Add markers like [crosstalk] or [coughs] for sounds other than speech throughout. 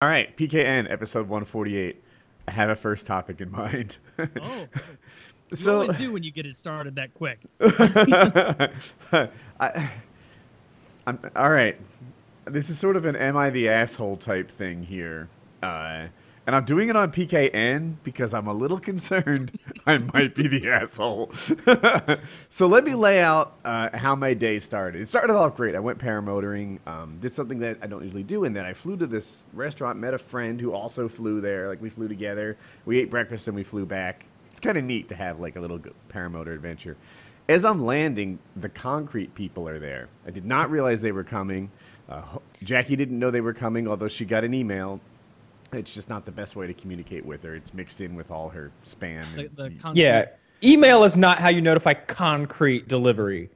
All right, PKN episode 148. I have a first topic in mind. Oh, [laughs] you so always do when you get it started that quick. [laughs] I, I'm all right. This is sort of an "Am I the asshole?" type thing here, uh, and I'm doing it on PKN because I'm a little [laughs] concerned I might be the asshole. [laughs] so let me lay out uh, how my day started. It started off great. I went paramotoring, um, did something that I don't usually do, and then I flew to this restaurant, met a friend who also flew there. Like we flew together, we ate breakfast, and we flew back. It's kind of neat to have like a little paramotor adventure. As I'm landing, the concrete people are there. I did not realize they were coming. Uh, Jackie didn't know they were coming, although she got an email. It's just not the best way to communicate with her. It's mixed in with all her spam. The, the concrete- Yeah. Email is not how you notify concrete delivery.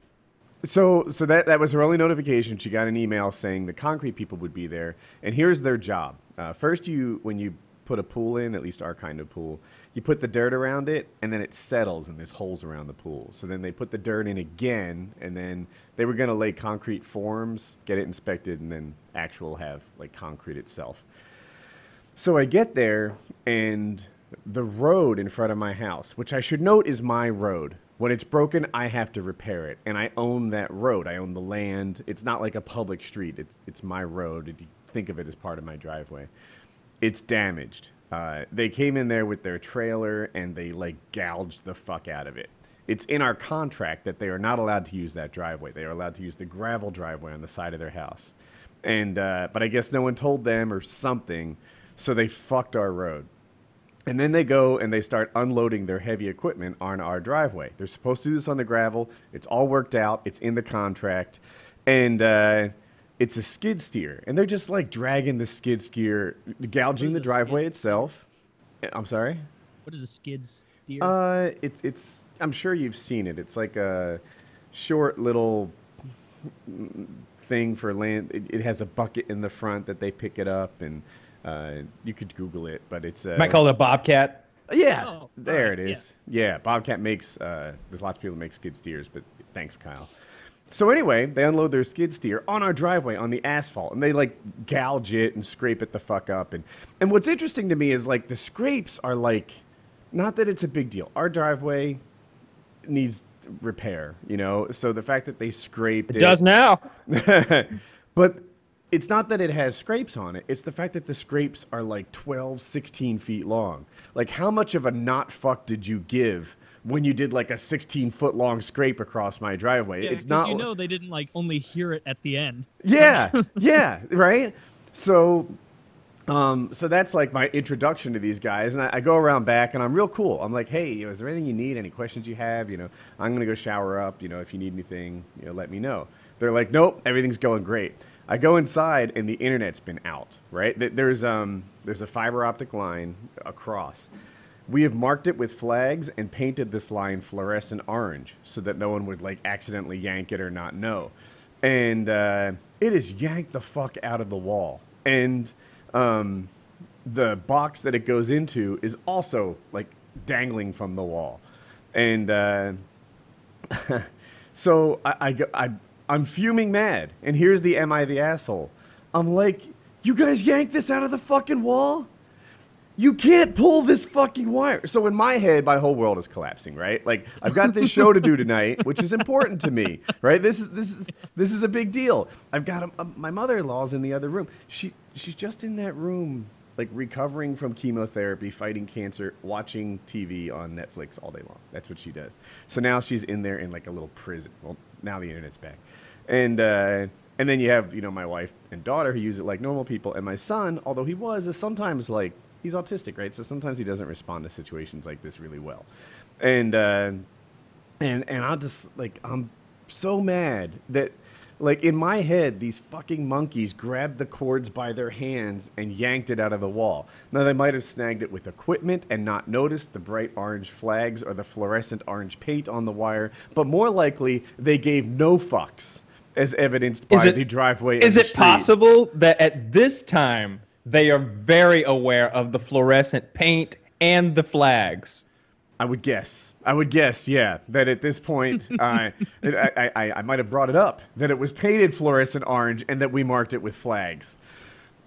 So, so that that was her only notification. She got an email saying the concrete people would be there, and here's their job. Uh, first, you when you put a pool in, at least our kind of pool, you put the dirt around it, and then it settles, and there's holes around the pool. So then they put the dirt in again, and then they were gonna lay concrete forms, get it inspected, and then actual have like concrete itself. So I get there, and the road in front of my house, which I should note is my road. When it's broken, I have to repair it, and I own that road. I own the land. It's not like a public street. It's it's my road. You think of it as part of my driveway, it's damaged. Uh, they came in there with their trailer and they like gouged the fuck out of it. It's in our contract that they are not allowed to use that driveway. They are allowed to use the gravel driveway on the side of their house. And uh, but I guess no one told them or something, so they fucked our road. And then they go and they start unloading their heavy equipment on our driveway. They're supposed to do this on the gravel. It's all worked out. It's in the contract, and uh, it's a skid steer. And they're just like dragging the skid steer, gouging the driveway itself. I'm sorry. What is a skid steer? Uh, it's it's. I'm sure you've seen it. It's like a short little thing for land. It, it has a bucket in the front that they pick it up, and uh, you could Google it. But it's uh, Might call it a bobcat. yeah, Oh, there right, it yeah. Yeah. Bobcat makes. Uh, there's lots of people that make skid steers, but thanks, Kyle. So anyway, they unload their skid steer on our driveway on the asphalt, and they like gouge it and scrape it the fuck up. And and what's interesting to me is like the scrapes are like, not that it's a big deal. Our driveway needs repair, you know. So the fact that they scraped It does now. [laughs] but it's not that it has scrapes on it. It's the fact that the scrapes are like 12, 16 feet long. Like, how much of a not fuck did you give when you did like a 16 foot long scrape across my driveway? yeah, it's not. You know they didn't like only hear it at the end. Yeah, [laughs] yeah, right. So, um, so that's like my introduction to these guys, and I, I go around back, and I'm real cool. I'm like, hey, you know, is there anything you need? Any questions you have? You know, I'm gonna go shower up. You know, if you need anything, you know, let me know. They're like, nope, everything's going great. I go inside, and the internet's been out. Right? There's um, there's a fiber optic line across. We have marked it with flags and painted this line fluorescent orange so that no one would like accidentally yank it or not know. And uh, it is yanked the fuck out of the wall. And um, the box that it goes into is also like dangling from the wall. And uh, [laughs] so I, I, I, I'm fuming mad. And here's the Am I the Asshole? I'm like, you guys yanked this out of the fucking wall? You can't pull this fucking wire. So in my head, my whole world is collapsing, right? Like I've got this show to do tonight, which is important to me, right? This is this is this is a big deal. I've got a, a- my mother-in-law's in the other room. She she's just in that room, like recovering from chemotherapy, fighting cancer, watching TV on Netflix all day long. That's what she does. So now she's in there in like a little prison. Well, now the internet's back, and. uh and then you have, you know, my wife and daughter who use it like normal people, and my son, although he was, is sometimes like he's autistic, right? So sometimes he doesn't respond to situations like this really well, and uh, and and I just like I'm so mad that like in my head these fucking monkeys grabbed the cords by their hands and yanked it out of the wall. Now they might have snagged it with equipment and not noticed the bright orange flags or the fluorescent orange paint on the wire, but more likely they gave no fucks. As evidenced by it- the driveway. Is it possible that at this time they are very aware of the fluorescent paint and the flags? I would guess. I would guess, yeah, that at this point, [laughs] uh, I, I, I might have brought it up that it was painted fluorescent orange and that we marked it with flags.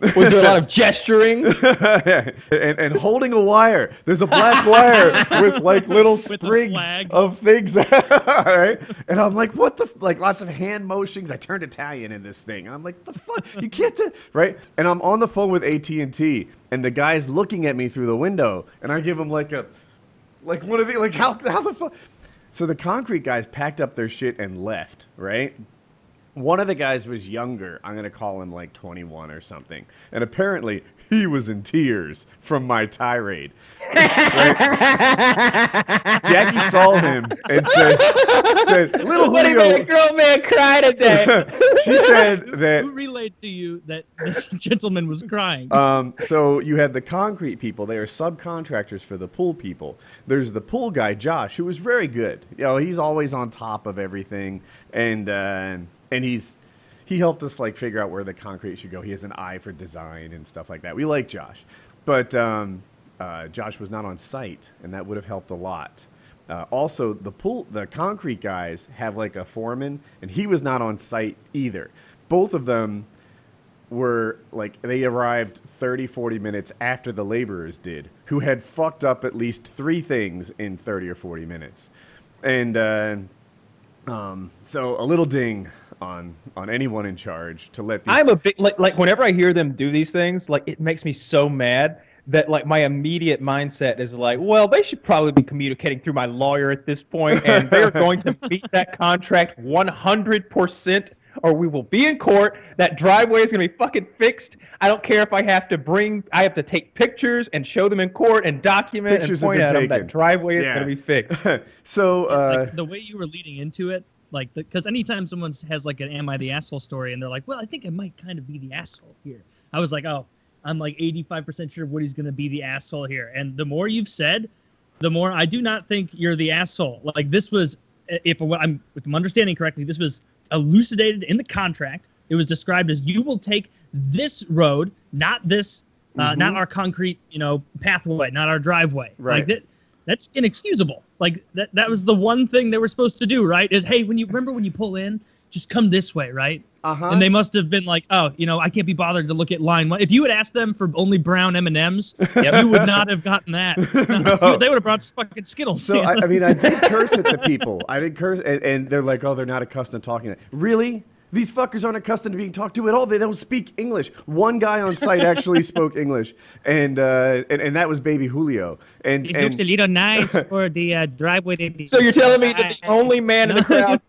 Was there a lot of [laughs] gesturing? and, and holding a wire. There's a black wire with like little With a sprigs of things. [laughs] right? And I'm like, what the f-? like lots of hand motions. I turned Italian in this thing. I'm like, the fuck, you can't do right. And I'm on the phone with AT and T, and the guy's looking at me through the window, and I give him like a, like one of the like how how the fuck. So the concrete guys packed up their shit and left. Right. One of the guys was younger. I'm going to call him like 21 or something. And apparently, he was in tears from my tirade. Right? Jackie saw him and said, said Little what did that Julio. girl man cry today? [laughs] she said that. Who relayed to you that this [laughs] gentleman was crying? Um, so you have the concrete people. They are subcontractors for the pool people. There's the pool guy, Josh, who is very good. You know, he's always on top of everything, and uh, and he's he helped us like figure out where the concrete should go. He has an eye for design and stuff like that. We like Josh, but um, uh, Josh was not on site, and that would have helped a lot. Uh, also, the pool, the concrete guys have like a foreman, and he was not on site either. Both of them were like they arrived 30 40 minutes after the laborers did who had fucked up at least three things in 30 or 40 minutes and uh, um, so a little ding on on anyone in charge to let these I'm a big like like whenever I hear them do these things, like it makes me so mad that like my immediate mindset is like, well, they should probably be communicating through my lawyer at this point, and they're going to [laughs] beat that contract 100 percent, or we will be in court. That driveway is going to be fucking fixed. I don't care if I have to bring, I have to take pictures and show them in court and document Pictures and point been at them that driveway is going to be fixed. [laughs] so uh, like the way you were leading into it, like because anytime someone has like an "Am I the asshole?" story, and they're like, "Well, I think I might kind of be the asshole here," I was like, "Oh, I'm like 85% sure Woody's gonna be the asshole here." And the more you've said, the more I do not think you're the asshole. Like this was, if I'm if I'm understanding correctly, this was elucidated in the contract. It was described as you will take this road, not this, uh, not Mhm. our concrete, you know, pathway, not our driveway. Right. Like that, that's inexcusable. Like that, that was the one thing they were supposed to do, right? Is hey, when you remember when you pull in, just come this way, right? uh-huh And they must have been like, oh, you know, I can't be bothered to look at line one. If you had asked them for only brown M and M's, you would not have gotten that. [laughs] No. They would have brought fucking Skittles. So I, I mean, I did curse at the [laughs] people. I did curse, and, and they're like, "Oh, they're not accustomed to talking." Really? These fuckers aren't accustomed to being talked to at all. They don't speak English. One guy on site actually [laughs] spoke English, and, uh, and and that was Baby Julio. And, it and looks a little nice [laughs] for the uh, driveway. So you're telling me that the only man in the crowd,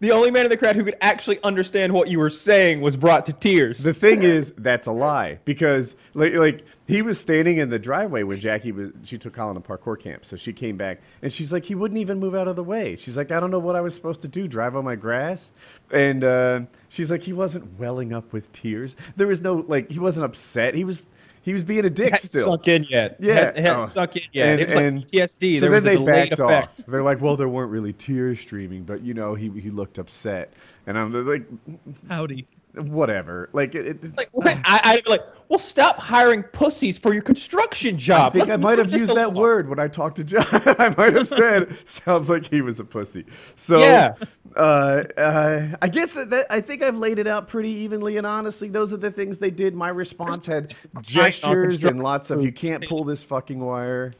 the only man in the crowd who could actually understand what you were saying was brought to tears. the thing is, that's a lie because like like he was standing in the driveway when Jackie was. She took Colin to parkour camp, so she came back and she's like, he wouldn't even move out of the way. She's like, I don't know what I was supposed to do, drive on my grass, and uh, she's like, he wasn't welling up with tears. There was no like, he wasn't upset. He was he was being a dick hadn't still. sunk in yet. Yeah, it hadn't oh. sunk in yet. And- it was like PTSD. So there then was a they backed effect. off. They're like, well, there weren't really tears streaming, but you know, he he looked upset, and I'm like, Howdy. Whatever. Like it. it Like? I, I'd be like, well, stop hiring pussies for your construction job. I think I Let's might have used that along." word when I talked to John. [laughs] I might have said, "Sounds like he was a pussy." So, Yeah. uh, uh, I guess that, that I think I've laid it out pretty evenly and honestly. Those are the things they did. My response had [laughs] gestures and lots of "you can't pull this fucking wire."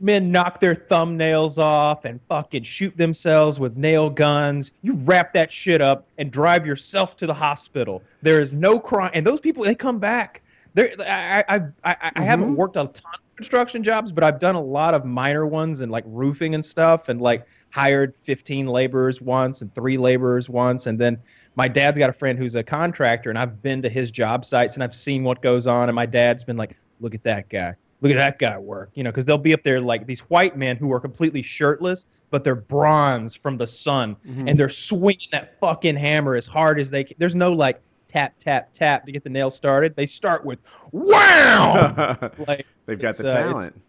Men knock their thumbnails off and fucking shoot themselves with nail guns. You wrap that shit up and drive yourself to the hospital. There is no crime, and those people they come back. There, I, I, I, I, I mm-hmm. haven't worked a ton of construction jobs, but I've done a lot of minor ones and like roofing and stuff, and like hired 15 laborers once and three laborers once, and then my dad's got a friend who's a contractor, and I've been to his job sites and I've seen what goes on, and my dad's been like, "Look at that guy." Look at that guy work you know because they'll be up there like these white men who are completely shirtless but they're bronze from the sun Mhm. and they're swinging that fucking hammer as hard as they can there's no like tap tap tap to get the nail started they start with wow [laughs] like They've got the uh, talent.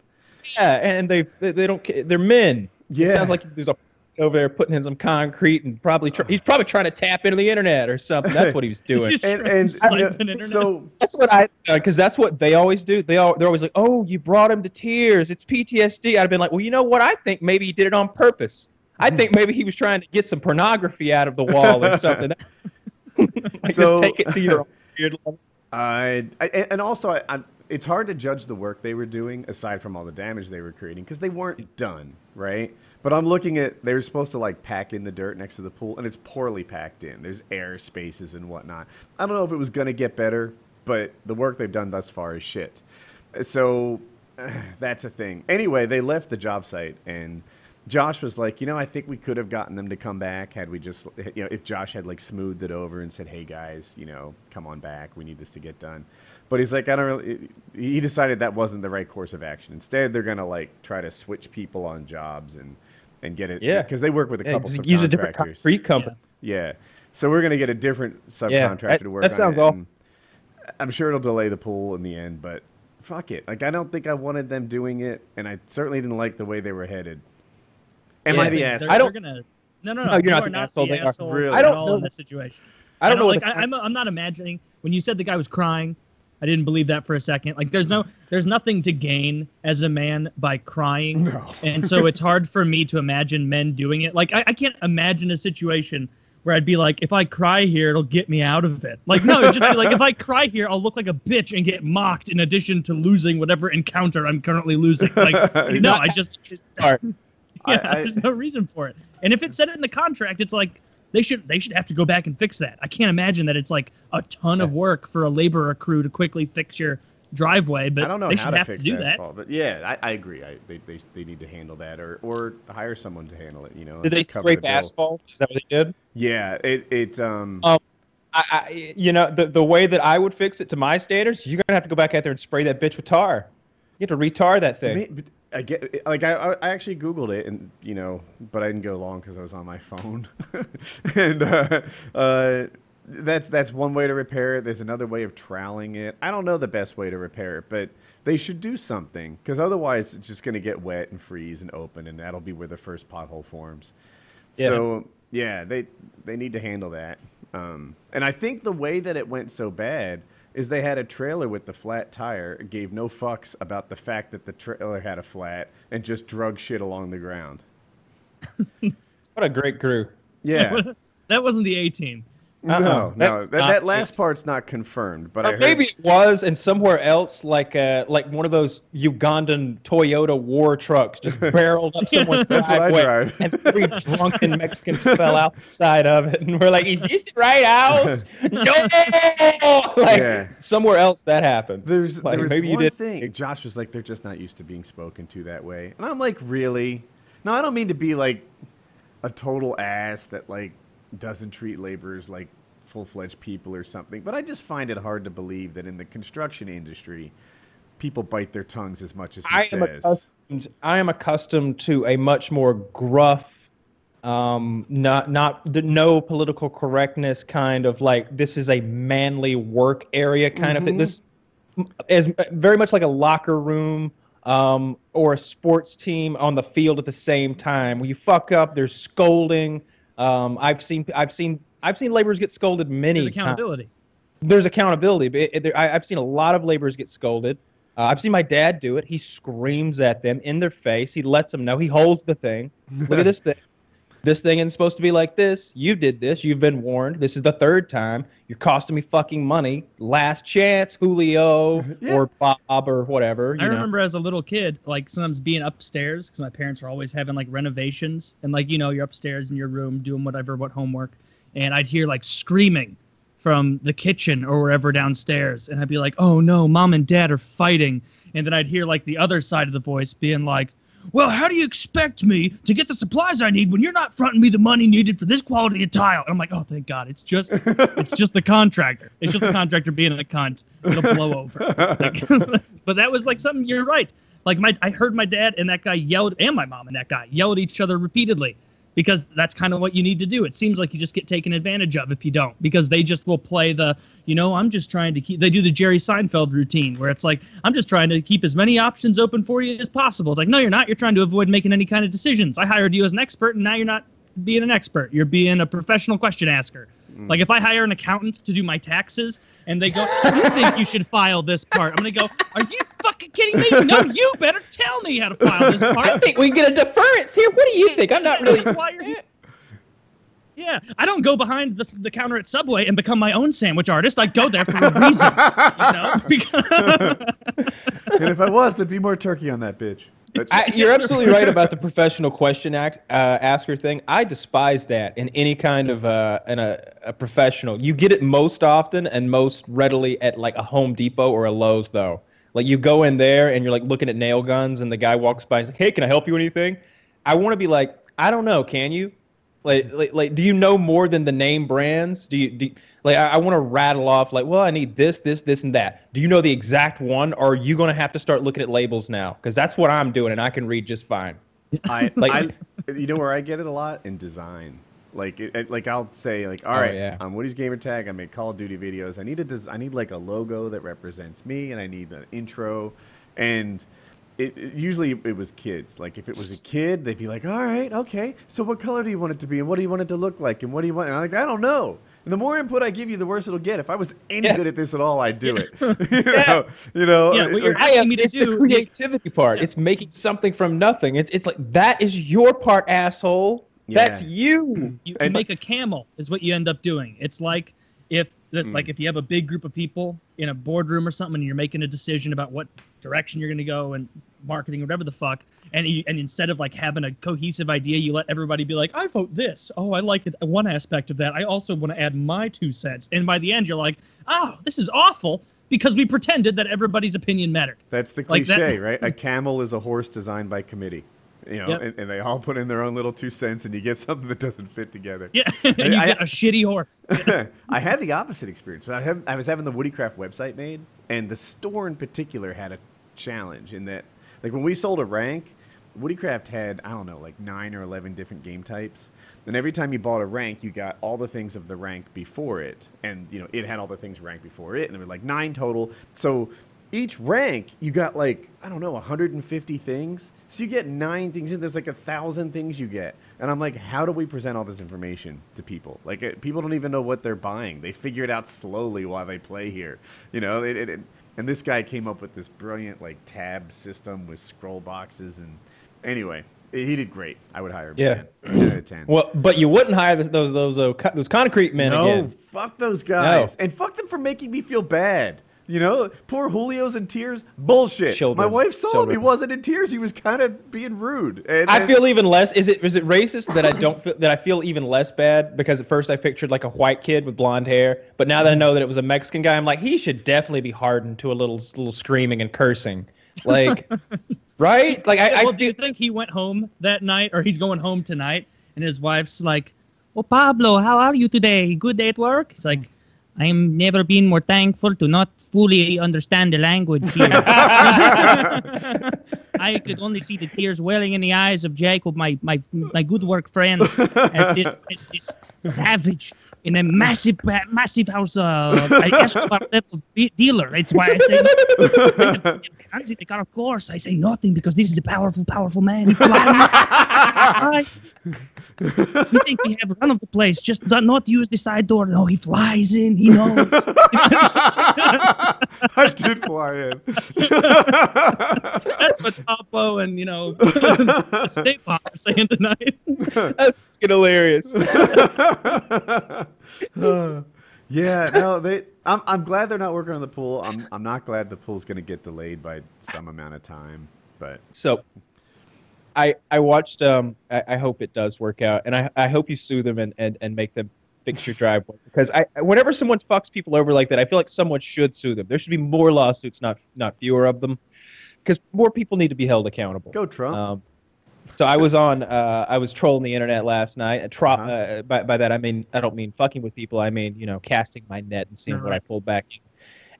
yeah and they they, they don't they're men Yeah. it sounds like there's a over there putting in some concrete and probably try, he's probably trying to tap into the internet or something that's what he was [laughs] doing Just and and you know, so That's what I because that's what they always do. They all they're always like, "Oh, you brought him to tears. It's PTSD." I'd have been like, "Well, you know what? I think maybe he did it on purpose. I think [laughs] maybe he was trying to get some pornography out of the wall or [laughs] something." like So- just take it to your own weird level. Uh, I, and also, I, I, it's hard to judge the work they were doing aside from all the damage they were creating because they weren't done, right? But I'm looking at they were supposed to like pack in the dirt next to the pool, and it's poorly packed in. There's air spaces and whatnot. I don't know if it was gonna get better, but the work they've done thus far is shit. So [sighs] that's a thing. Anyway, they left the job site and Josh was like, you know, I think we could have gotten them to come back had we just, you know, if Josh had like smoothed it over and said, hey guys, you know, come on back, we need this to get done. But he's like, I don't really. He decided that wasn't the right course of action. Instead, they're gonna like try to switch people on jobs and and get it. Yeah, because they work with a Yeah, couple just subcontractors. use a different concrete company. Yeah. So we're gonna get a different subcontractor that- to work that on sounds it. awful. and I'm sure it'll delay the pool in the end, but fuck it. Like I don't think I wanted them doing it, and I certainly didn't like the way they were headed. Am Yeah, I the They're- asshole? I don't- gonna, no, no, no. No, you're you not are the not asshole, the they are. asshole Really? at I don't all know- in this situation. I don't know. Like what the- I, I'm, I'm not imagining when you said the guy was crying. I didn't believe that for a second. Like there's no, there's nothing to gain as a man by crying, No. and so it's hard for me to imagine men doing it. Like I, I can't imagine a situation where I'd be like, if I cry here, it'll get me out of it. Like no, it'd just be like if I cry here, I'll look like a bitch and get mocked. In addition to losing whatever encounter I'm currently losing. Like [laughs] no, I just Sorry. [laughs] I- yeah, I- there's no reason for it. And if it said it in the contract, it's like they should they should have to go back and fix that. I can't imagine that it's like a ton of work for a laborer crew to quickly fix your driveway, but I don't know they how should to have fix to do that, that. but yeah, I, I agree. I, they, they, they need to handle that, or or hire someone to handle it. You know, Did they just cover the asphalt? Is that what they did? Yeah, it it um. Um, I, I, you know, the the way that I would fix it to my standards, you're gonna have to go back out there and spray that bitch with tar. You have to retar that thing. Ma- but I get like I I actually googled it and you know, but I didn't go long because I was on my phone, [laughs] and uh, uh, that's that's one way to repair it. There's another way of troweling it. I don't know the best way to repair it, but they should do something because otherwise it's just gonna get wet and freeze and open, and that'll be where the first pothole forms. Yeah. So yeah, they they need to handle that. Um, and I think the way that it went so bad is they had a trailer with the flat tire, gave no fucks about the fact that the trailer had a flat, and just drug shit along the ground. [laughs] What a great crew. Yeah. [laughs] that wasn't the A team. No, Uh-uh. no, That's that, that last it. part's not confirmed, but I Or heard, maybe it was, and somewhere else, like uh, like one of those Ugandan Toyota war trucks, just [laughs] barreled up someone's That's what I driveway, drive. and three drunken Mexicans fell out side of it, and we're like, "Is this the right house?" [laughs] no, [laughs] like Yeah. somewhere else that happened. There's Like, there was maybe you one did- thing. Josh was like, they're just not used to being spoken to that way, and I'm like, really? No, I don't mean to be like a total ass that like doesn't treat laborers like full-fledged people or something, but I just find it hard to believe that in the construction industry, people bite their tongues as much as he I am says. accustomed. I am accustomed to a much more gruff, um, not not the, no political correctness kind of like this is a manly work area kind of thing. Mhm. This is very much like a locker room um, or a sports team on the field at the same time. When you fuck up, there's scolding. Um, I've seen I've seen I've seen laborers get scolded many There's times accountability. there's accountability. But it, it- there, I, I've seen a lot of laborers get scolded. Uh, I've seen my dad do it. He screams at them in their face. He lets them know. He holds the thing. Look at this thing. This thing isn't supposed to be like this. You did this. You've been warned. This is the third time. You're costing me fucking money. Last chance, Julio [laughs] Yeah. or Bob or whatever. I know. remember as a little kid, like sometimes being upstairs because my parents were always having like renovations, and like you know you're upstairs in your room doing whatever, what homework, and I'd hear like screaming from the kitchen or wherever downstairs, and I'd be like, oh no, mom and dad are fighting, and then I'd hear like the other side of the voice being like. Well, how do you expect me to get the supplies I need when you're not fronting me the money needed for this quality of tile? And I'm like, oh, thank God, it's just, it's just the contractor. It's just the contractor being a cunt. It'll blow over. Like, [laughs] but that was like something you're right. Like my I heard my dad and that guy yelled and my mom and that guy yelled at each other repeatedly because that's kind of what you need to do. It seems like you just get taken advantage of if you don't because they just will play the, you know, I'm just trying to keep they do the Jerry Seinfeld routine where it's like I'm just trying to keep as many options open for you as possible. It's like no, you're not. You're trying to avoid making any kind of decisions. I hired you as an expert and now you're not being an expert. You're being a professional question asker. Like if I hire an accountant to do my taxes and they go, "You think you should file this part?" I'm gonna go, "Are you fucking kidding me? No, you better tell me how to file this part." I think we can get a deference here. What do you think? I'm not really. That's why you're here. Yeah, I don't go behind the, the counter at Subway and become my own sandwich artist. I go there for a reason, you know. [laughs] [laughs] and if I was, there'd be more turkey on that bitch. I, you're absolutely right about the [laughs] professional question act, uh, asker thing. I despise that in any kind of uh, in a, a professional. You get it most often and most readily at like a Home Depot or a Lowe's, though. Like you go in there and you're like looking at nail guns, and the guy walks by and says, "Hey, can I help you with anything?" I want to be like, "I don't know, can you?" Like, like, like, do you know more than the name brands? Do you, do you- like, I, I want to rattle off, like, well, I need this, this, this, and that. Do you know the exact one, or are you going to have to start looking at labels now? Because that's what I'm doing, and I can read just fine. I, [laughs] Like- I, you know where I get it a lot in design. Like, it, it- like I'll say, like, all Oh, right, yeah. I'm Woody's gamer tag. I make Call of Duty videos. I need a, des- I need like a logo that represents me, and I need an intro, and it, it- usually it was kids. Like, if it was a kid, they'd be like, all right, okay, so what color do you want it to be, and what do you want it to look like, and what do you want? And I'm like, I don't know. And the more input I give you, the worse it'll get. If I was any Yeah. good at this at all, I'd do it. [laughs] [laughs] you know, you know. Yeah, what you're like- I asking me to it's do- the creativity part. Yeah. It's making something from nothing. It's, it's like that is your part, asshole. That's Yeah. you. you, you And- make a camel is what you end up doing. It's like if the, Mm. like if you have a big group of people in a boardroom or something, and you're making a decision about what direction you're going to go and marketing, whatever the fuck, and you, and instead of like having a cohesive idea, you let everybody be like, I vote this. Oh, I like it. One aspect of that. I also want to add my two cents. And by the end, you're like, oh, this is awful because we pretended that everybody's opinion mattered. That's the Like that- cliche, [laughs] right? A camel is a horse designed by committee. You know, Yep. and, and they all put in their own little two cents, and you get [laughs] something that doesn't fit together. Yeah, [laughs] and you I- get a shitty horse. I had the opposite experience. I, have, I was having the Woodycraft website made, and the store in particular had a challenge in that, like when we sold a rank, Woodycraft had I don't know like nine or eleven different game types, and every time you bought a rank, you got all the things of the rank before it, and you know it had all the things ranked before it, and there were like nine total. So each rank you got like I don't know 150 things. So you get nine things, and there's like a thousand things you get. And I'm like, how do we present all this information to people? Like uh, people don't even know what they're buying. They figure it out slowly while they play here. You know, it, it- and this guy came up with this brilliant like tab system with scroll boxes and anyway, he did great. I would hire him. Yeah. again. 10 out of 10. Well, but you wouldn't hire those those uh, co- those concrete men no, again. fuck those guys, no. and fuck them for making me feel bad. You know, poor Julio's in tears. Bullshit. Children. My wife saw him. He wasn't in tears. He was kind of being rude. And, I and- feel even less. Is it is it racist that I don't feel, that I feel even less bad because at first I pictured like a white kid with blonde hair, but now that I know that it was a Mexican guy, I'm like he should definitely be hardened to a little little screaming and cursing, like right? Like I, I well, do you think he went home that night, or he's going home tonight, and his wife's like, "Oh, Pablo, how are you today? Good day at work?" He's like, "I'm never been more thankful to not fully understand the language here. [laughs] [laughs] I could only see the tears welling in the eyes of Jacob, my my my good work friend, as this [laughs] as this savage." In a massive, massive house, uh, Escobar level dealer. It's why I say Hansi, they got of course. I say nothing because this is a powerful, powerful man. You think we have run of the place? Just do not use the side door. No, he flies in. He knows. [laughs] I did fly in. [laughs] That's what Pablo and you know [laughs] State Farm saying tonight. [laughs] that's fucking hilarious. [laughs] yeah, no, they. I'm, I'm glad they're not working on the pool. I'm, I'm not glad the pool's going to get delayed by some amount of time. But So, I I watched. Um, I, I hope it does work out, and I I hope you sue them and and, and make them fix your driveway because I whenever someone fucks people over like that, I feel like someone should sue them. There should be more lawsuits, not not fewer of them, because more people need to be held accountable. go Trump. Um, so I was on. Uh, I was trolling the internet last night. Uh, tro- Uh-huh. uh, by by that I mean I don't mean fucking with people. I mean you know casting my net and seeing what I Right. pulled back.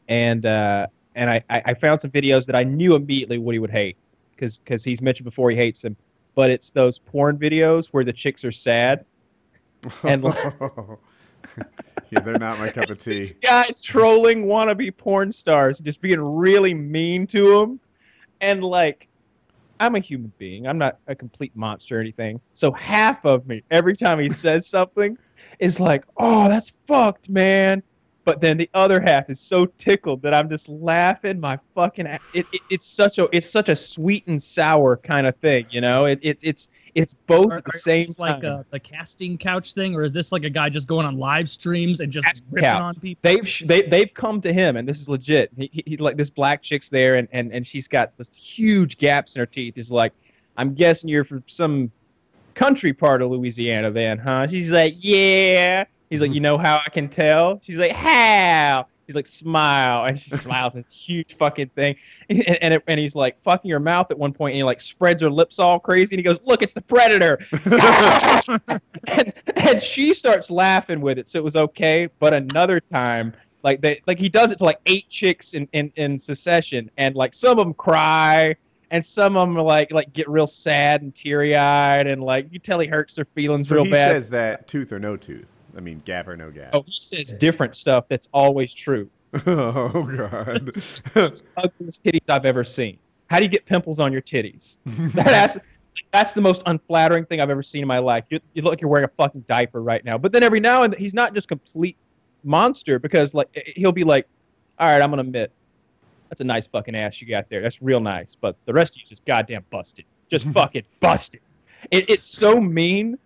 And uh, and I, I I found some videos that I knew immediately Woody would hate because because he's mentioned before he hates them. But it's those porn videos where the chicks are sad. and- [laughs] yeah, they're not my cup of [laughs] tea. This guy trolling wannabe porn stars, just being really mean to them, and like, I'm a human being. I'm not a complete monster or anything. So half of me, every time he says something, is like, "Oh, that's fucked, man." But then the other half is so tickled that I'm just laughing my fucking. It, it it's such a it's such a sweet and sour kind of thing, you know. It, it it's it's both Are- the are same like a, uh, the casting couch thing, or is this like a guy just going on live streams and just Casting ripping couch. on people? they've sh- they they've come to him, and this is legit. He, he, he like this black chick's there, and and and she's got this huge gaps in her teeth. He's like, I'm guessing you're from some country part of Louisiana, then, huh? She's like, yeah. He's like, you know how I can tell? She's like, how? He's like, smile, and she [laughs] smiles. And it's a huge fucking thing, [laughs] and and, it, and he's like fucking her mouth at one point. point, and he like spreads her lips all crazy, and he goes, look, it's the predator. [laughs] and, and she starts laughing with it, so it was okay. But another time, like they like he does it to like eight chicks in in, in succession, and like some of them cry, and some of them are like like get real sad and teary eyed, and like you tell he hurts their feelings So real he bad. He says that tooth or no tooth. I mean, gap or no gap. oh, he says different stuff that's always true. [laughs] Oh, God. Ugliest titties I've ever seen. How do you get pimples on your titties? [laughs] that's that's the most unflattering thing I've ever seen in my life. You, you look like you're wearing a fucking diaper right now. But then every now and then, he's not just complete monster because like he'll be like, all right, I'm gonna admit, that's a nice fucking ass you got there. That's real nice. But the rest of you just goddamn busted. Just [laughs] fucking busted. It, it's so mean.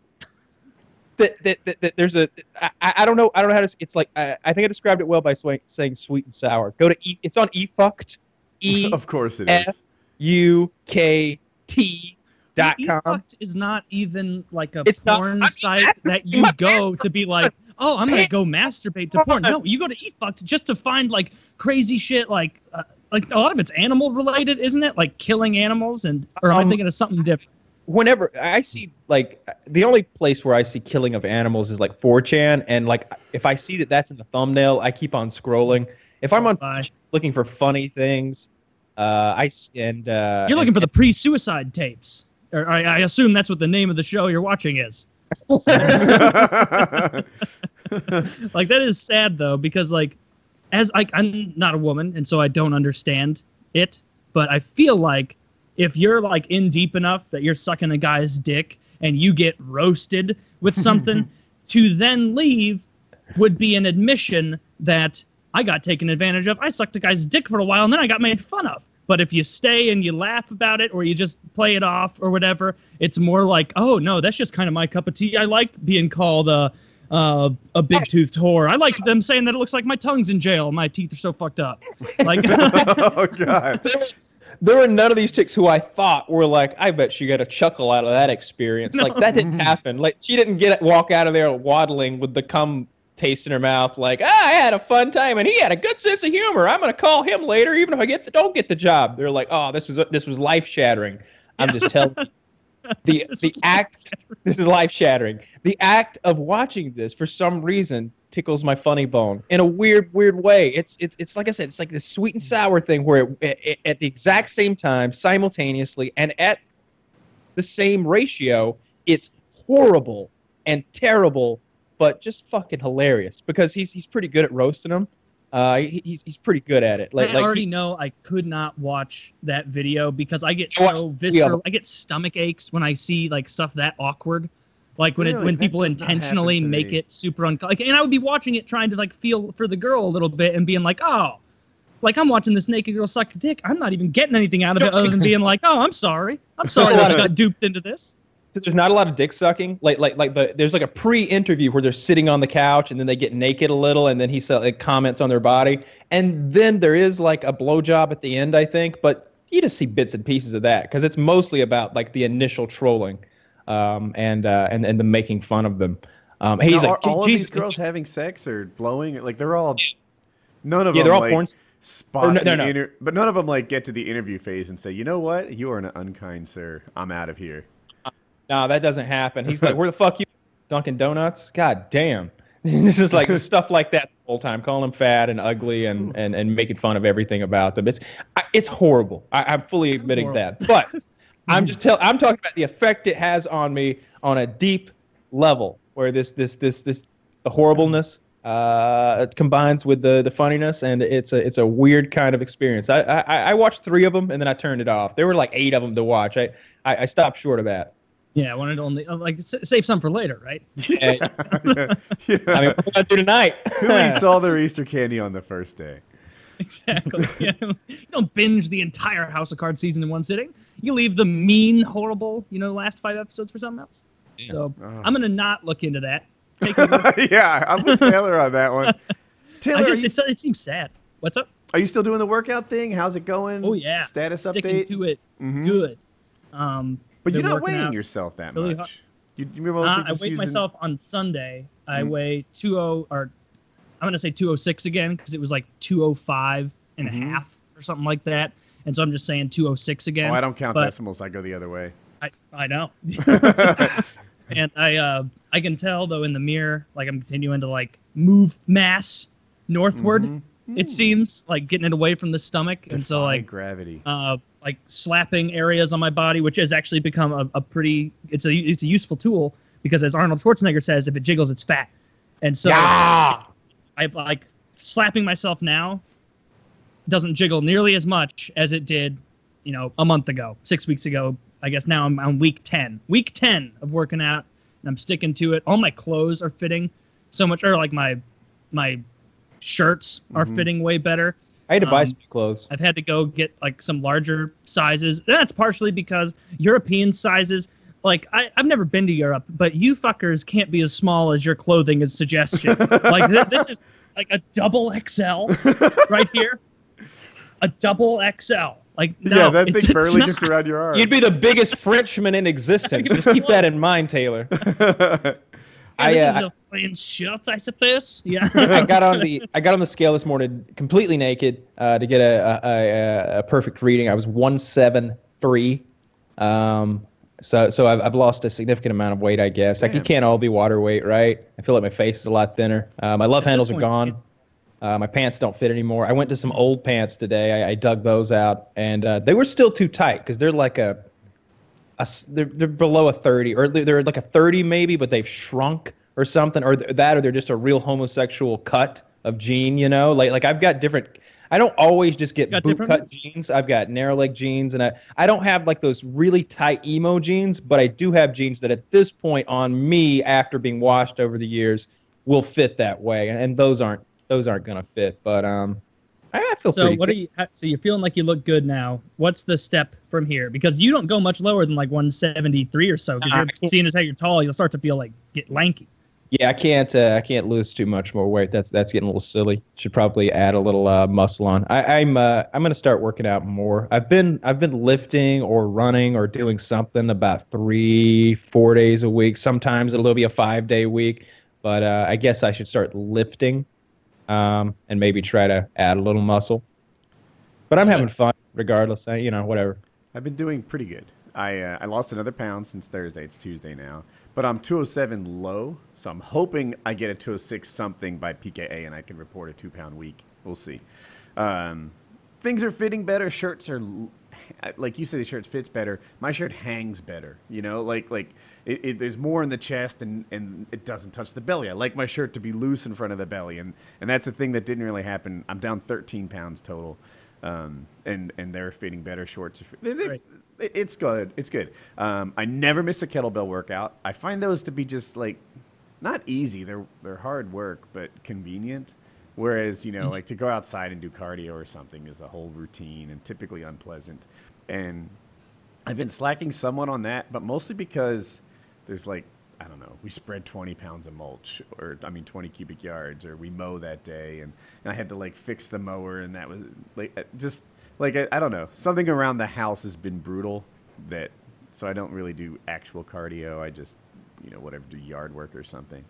That, that, that, that there's a I, I I don't know I don't know how to it's like I, I think I described it well by swa- saying sweet and sour. Go to e it's on e fucked e [laughs] of course it F- is. U K T dot com. Efucked is not even like a It's not- porn I mean, site that you my- go to be like, oh, I'm gonna go masturbate to porn. No, you go to e fucked just to find like crazy shit, like uh, like a lot of it's animal related, isn't it? Like killing animals, and or am I Um, thinking of something different? Whenever I see like the only place where I see killing of animals is like 4chan, and like if I see that that's in the thumbnail, I keep on scrolling. If I'm on Bye. looking for funny things, uh, I s- and uh, You're looking for the pre-suicide tapes. Or I, I assume that's what the name of the show you're watching is. [laughs] like that is sad though because like as I, i'm not a woman and so i don't understand it but i feel like if you're like in deep enough that you're sucking a guy's dick and you get roasted with something [laughs] to then leave would be an admission that i got taken advantage of i sucked a guy's dick for a while and then i got made fun of but if you stay and you laugh about it or you just play it off or whatever it's more like oh no that's just kind of my cup of tea i like being called a uh, a big toothed whore. I like them saying that it looks like my tongue's in jail. My teeth are so fucked up. Like, [laughs] oh, God. [laughs] there were none of these chicks who I thought were like, I bet she got a chuckle out of that experience. Like that didn't [laughs] happen. Like she didn't get walk out of there waddling with the cum taste in her mouth. Like ah, I had a fun time and he had a good sense of humor. I'm gonna call him later, even if I get the, don't get the job. They're like, oh, this was this was life shattering. I'm just telling. you. [laughs] The the act this is life shattering. The act of watching this for some reason tickles my funny bone in a weird weird way. It's it's it's like I said, it's like this sweet and sour thing where it, it, at the exact same time, simultaneously, and at the same ratio, it's horrible and terrible, but just fucking hilarious because he's he's pretty good at roasting them. Uh, he, he's he's pretty good at it. Like I like already he- know I could not watch that video because I get so visceral. I get stomach aches when I see like stuff that awkward. Like when it Really? when That people does not happen intentionally make me. it super uncomfortable. Like, and I would be watching it trying to like feel for the girl a little bit and being like, oh, like I'm watching this naked girl suck a dick. I'm not even getting anything out of it other than being like, oh, I'm sorry. I'm sorry that I got [laughs] duped into this. there's not a lot of dick sucking. Like like like the there's like a pre-interview where they're sitting on the couch and then they get naked a little and then he sa- like comments on their body and then there is like a blowjob at the end I think, but you just see bits and pieces of that because it's mostly about like the initial trolling, um and uh and and the making fun of them. Um, he's Now, like are all of these girls having sex or blowing? Like they're all. None of yeah, them they're all like, porn. spot no- the no, no. inter- but none of them like get to the interview phase and say, you know what, you are an unkind sir. I'm out of here. No, that doesn't happen. He's like, where the fuck you, [laughs] Dunkin' Donuts? God damn. [laughs] it's just like [laughs] stuff like that the whole time, calling them fat and ugly and, and, and making fun of everything about them. It's I, it's horrible. I, I'm fully admitting that. But I'm just tell I'm talking about the effect it has on me on a deep level, where this this this this the horribleness uh, combines with the the funniness, and it's a it's a weird kind of experience. I, I I watched three of them and then I turned it off. There were like eight of them to watch. I I, I stopped short of that. Yeah, I wanted to only uh, like save some for later, right? [laughs] Yeah. [laughs] yeah. I mean, what do I do tonight? Who eats all [laughs] their Easter candy on the first day? [laughs] Exactly. yeah. [laughs] You don't binge the entire House of Cards season in one sitting. You leave the mean, horrible, you know, last five episodes for something else. Yeah. So Oh. I'm gonna not look into that. Take [laughs] yeah, I'm with Taylor on that one. Taylor, I just you, it's, it seems sad. What's up? are you still doing the workout thing? How's it going? Oh yeah, Status sticking update. to it Mhm. good. Um, But you're not weighing yourself that really much. You, you're mostly Uh, I just weighed using- myself on Sunday. I Mhm. weigh 20 or I'm gonna say 206 again because it was like 205 and Mhm. a half or something like that. And so I'm just saying 206 again. Oh, I don't count decimals. I go the other way. I, I know. [laughs] and I uh I can tell though in the mirror like I'm continuing to like move mass northward. Mhm. It seems like getting it away from the stomach, and so like gravity. uh like slapping areas on my body, which has actually become a, a pretty it's a it's a useful tool because as Arnold Schwarzenegger says, if it jiggles, it's fat. And so yeah. I like slapping myself now doesn't jiggle nearly as much as it did, you know, a month ago, six weeks ago. I guess now I'm on week 10. Week 10 of working out, and I'm sticking to it. All my clothes are fitting so much, or like my my shirts are Mhm. fitting way better. I had to buy Um, some clothes. I've had to go get like some larger sizes. That's partially because European sizes, like I, I've never been to Europe, but you fuckers can't be as small as your clothing is suggestion. like th- this is like a double XL [laughs] right here, a double XL. Like no, yeah, that it's, thing barely gets around your arm. You'd be the biggest Frenchman in existence. Just keep that in mind, Taylor. Yeah, [laughs] I, this uh, is a French shirt, I suppose. Yeah. [laughs] I got on the I got on the scale this morning completely naked uh, to get a, a, a, a perfect reading. I was one seven three, um, so so I've, I've lost a significant amount of weight. I guess like you can't all be water weight, right? I feel like my face is a lot thinner. Uh, my love At handles are gone. Uh, my pants don't fit anymore. I went to some old pants today. I, I dug those out, and uh, they were still too tight because they're like a, a they're, they're below a 30 or they're, they're like a 30 maybe, but they've shrunk or something, or th- that, or they're just a real homosexual cut of jean. You know, like like I've got different. I don't always just get Got boot cut ones? jeans. I've got narrow leg jeans, and I I don't have like those really tight emo jeans, but I do have jeans that at this point on me after being washed over the years will fit that way, and those aren't those aren't gonna fit. But um, I, I feel So pretty. what good. are you? So you're feeling like you look good now. What's the step from here? Because you don't go much lower than like 173 or so. Because you're seeing as how you're tall, you'll start to feel like get lanky. Yeah, I can't. Uh, I can't lose too much more weight. That's that's getting a little silly. Should probably add a little uh, muscle on. I, I'm uh, I'm gonna start working out more. I've been I've been lifting or running or doing something about three four days a week. Sometimes it'll be a five day week, but uh, I guess I should start lifting, um, and maybe try to add a little muscle. But I'm having fun regardless. I, you know, whatever. I've been doing pretty good. I uh, I lost another pound since Thursday. It's Tuesday now, but I'm 207 low, so I'm hoping I get a 206 something by PKA and I can report a two pound week. We'll see. Um, things are fitting better. Shirts are like you say, the shirt fits better. My shirt hangs better. You know, like like it, it, there's more in the chest and and it doesn't touch the belly. I like my shirt to be loose in front of the belly, and and that's the thing that didn't really happen. I'm down 13 pounds total. Um, and and they're fitting better. Shorts they- they- It's good. It's good. Um, I never miss a kettlebell workout. I find those to be just like not easy. They're they're hard work, but convenient. Whereas you know, like to go outside and do cardio or something is a whole routine and typically unpleasant. And I've been slacking somewhat on that, but mostly because there's like I don't know, we spread 20 pounds of mulch, or I mean 20 cubic yards, or we mow that day, and, and I had to like fix the mower, and that was like uh, just like I, I don't know, something around the house has been brutal. That so I don't really do actual cardio. I just you know whatever do yard work or something.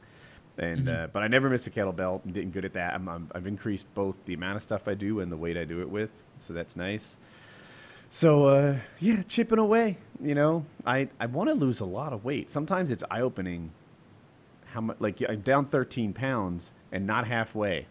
And uh, but I never miss a kettlebell. I'm getting good at that. I'm, I'm, I've increased both the amount of stuff I do and the weight I do it with, so that's nice. So uh, yeah, chipping away. You know, I I want to lose a lot of weight. Sometimes it's eye opening. How much? Like I'm down 13 pounds and not halfway.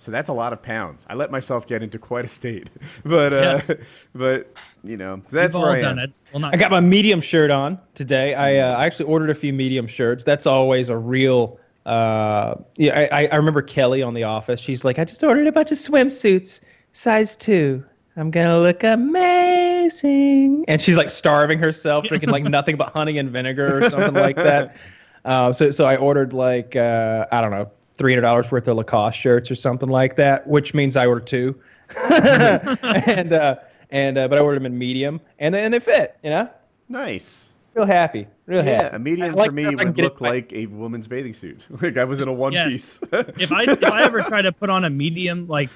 So that's a lot of pounds. I let myself get into quite a state, [laughs] but uh, Yes. [laughs] but you know that's We've where all I done am. it. Well, not I got my medium shirt on today. I uh, I actually ordered a few medium shirts. That's always a real. Uh, yeah, I, I- I remember Kelly on The Office. She's like, I just ordered a bunch of swimsuits, size two. I'm gonna look amazing. And she's like starving herself, drinking like [laughs] nothing but honey and vinegar or something like that. Uh, so, so I ordered like, uh, I don't know, $300 worth of Lacoste shirts or something like that, which means I ordered two. [laughs] and, uh, and, uh, but I ordered them in medium and they, and they fit, you know? Nice. Real happy. Real Yeah, happy. a medium like for me that I can would get it look like a woman's bathing suit. [laughs] like I was in a one Yes. piece. if I if I [laughs] ever try to put on a medium, like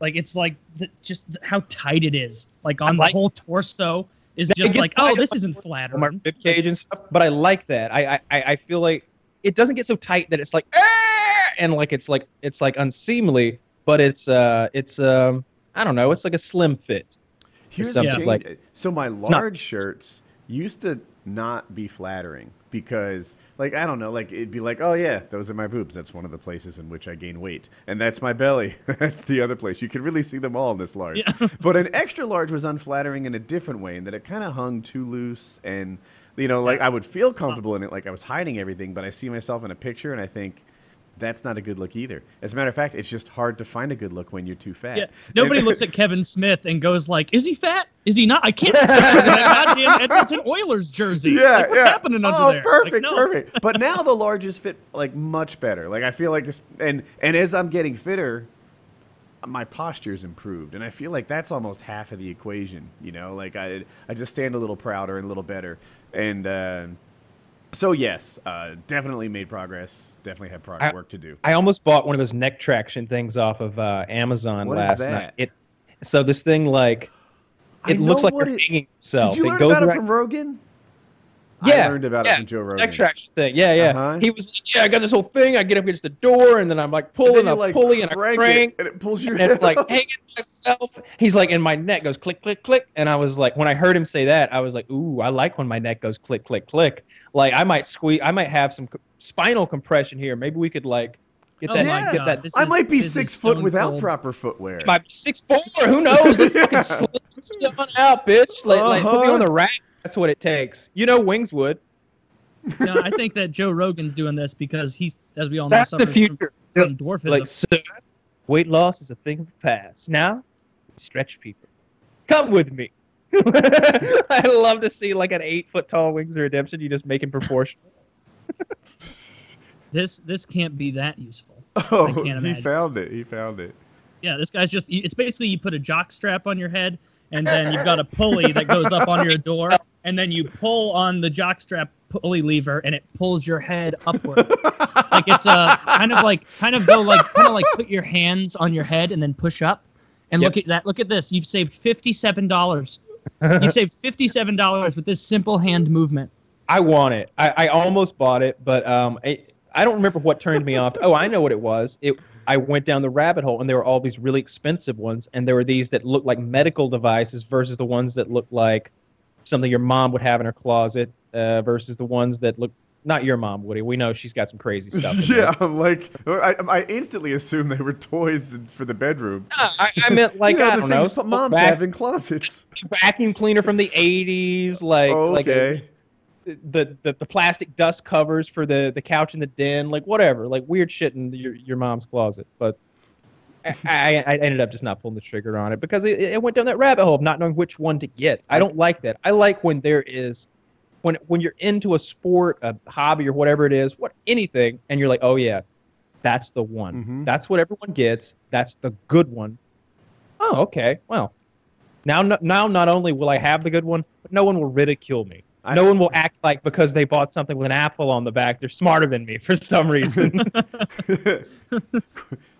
like it's like the, just how tight it is, like on like- the whole torso is just gets like, oh, this on isn't on my flattering. rib cage and stuff. But I like that. I I, I I feel like it doesn't get so tight that it's like "Ah!" And like it's like it's like unseemly, but it's uh it's um I don't know, it's like a slim fit. Here's something change. like- so my large shirts used to not be flattering because like I don't know, like it'd be like, oh yeah, those are my boobs. That's one of the places in which I gain weight, and that's my belly. [laughs] that's the other place. You could really see them all in this large. Yeah. [laughs] but an extra large was unflattering in a different way, in that it kind of hung too loose, and you know, like I would feel comfortable in it, like I was hiding everything, but I see myself in a picture and I think. That's not a good look either. As a matter of fact, it's just hard to find a good look when you're too fat. Yeah, nobody looks at Kevin Smith and goes like, "Is he fat? Is he not? I can't [laughs] tell that goddamn Edmonton Oilers jersey. Yeah, like, what's yeah. happening under oh, there? Like, perfect, no. perfect. [laughs] But now the larges fit like much better. Like I feel like, it's, and and as I'm getting fitter, my posture's improved, and I feel like that's almost half of the equation. You know, like I I just stand a little prouder and a little better, and uh, so yes, uh, definitely made progress. Definitely have pro- I- work to do. I almost bought one of those neck traction things off of uh, Amazon What is last that? night. It so this thing like I it looks like what you're it- hanging yourself. Did you it learn goes about it from Rogan? Yeah, I learned about yeah, it from Joe Rogan. neck traction thing. Yeah, yeah. Uh-huh. He was like, yeah, I got this whole thing. I get up against the door, and then I'm like pulling, then you like pulling, and I crank crank, it, and it pulls your and head it's like [laughs] hanging myself. He's like, and my neck goes click, click, click, and I was like, when I heard him say that, I was like, ooh, I like when my neck goes click, click, click. Like I might squeeze, I might have some co- spinal compression here. Maybe we could like get Oh that, my get that. this I is- might be this six foot without cold. proper footwear. Might be six four. Who knows? Let's Yeah. fucking [laughs] slip on out, bitch. Like, like put me Uh-huh. on the rack. That's what it takes. You know, Wings would. No, I think that Joe Rogan's doing this because he's, as we all know, That's the suffers from, future. from dwarfism. Like, sir, weight loss is a thing of the past. Now, stretch people. Come with me. [laughs] I love to see like an eight foot tall Wings of Redemption. You just make him proportional. [laughs] this this can't be that useful. [laughs] oh, can't he imagine. found it. He found it. Yeah, this guy's just, it's basically you put a jock strap on your head, and then you've got a pulley that goes up on your door, and then you pull on the jockstrap pulley lever, and it pulls your head upward. [laughs] like it's a kind of like, kind of go like, kind of like put your hands on your head and then push up. And Yep. look at that. Look at this. You've saved $57. You've saved $57 with this simple hand movement. I want it. I, I almost bought it, but um, it, I don't remember what turned me off. Oh, I know what it was. It I went down the rabbit hole, and there were all these really expensive ones, and there were these that looked like medical devices versus the ones that looked like something your mom would have in her closet, uh, versus the ones that look not your mom, Woody. We know she's got some crazy [laughs] stuff. in there. yeah, I'm like, I, I instantly assumed they were toys for the bedroom. No, I, I meant [laughs] like you know, I don't know, moms vac- have in closets. [laughs] vacuum cleaner from the '80s, like Oh, like a- the, the the plastic dust covers for the the couch in the den, like whatever, like weird shit in your your mom's closet. But I, I, ended up just not pulling the trigger on it because it, it went down that rabbit hole of not knowing which one to get. I don't like that. I like when there is when when you're into a sport, a hobby, or whatever it is, what anything, and you're like, oh yeah, that's the one. Mhm. That's what everyone gets. That's the good one. Oh, okay. Well, now now not only will I have the good one, but no one will ridicule me. I- no one will act like because they bought something with an apple on the back, they're smarter than me for some reason. [laughs] [laughs]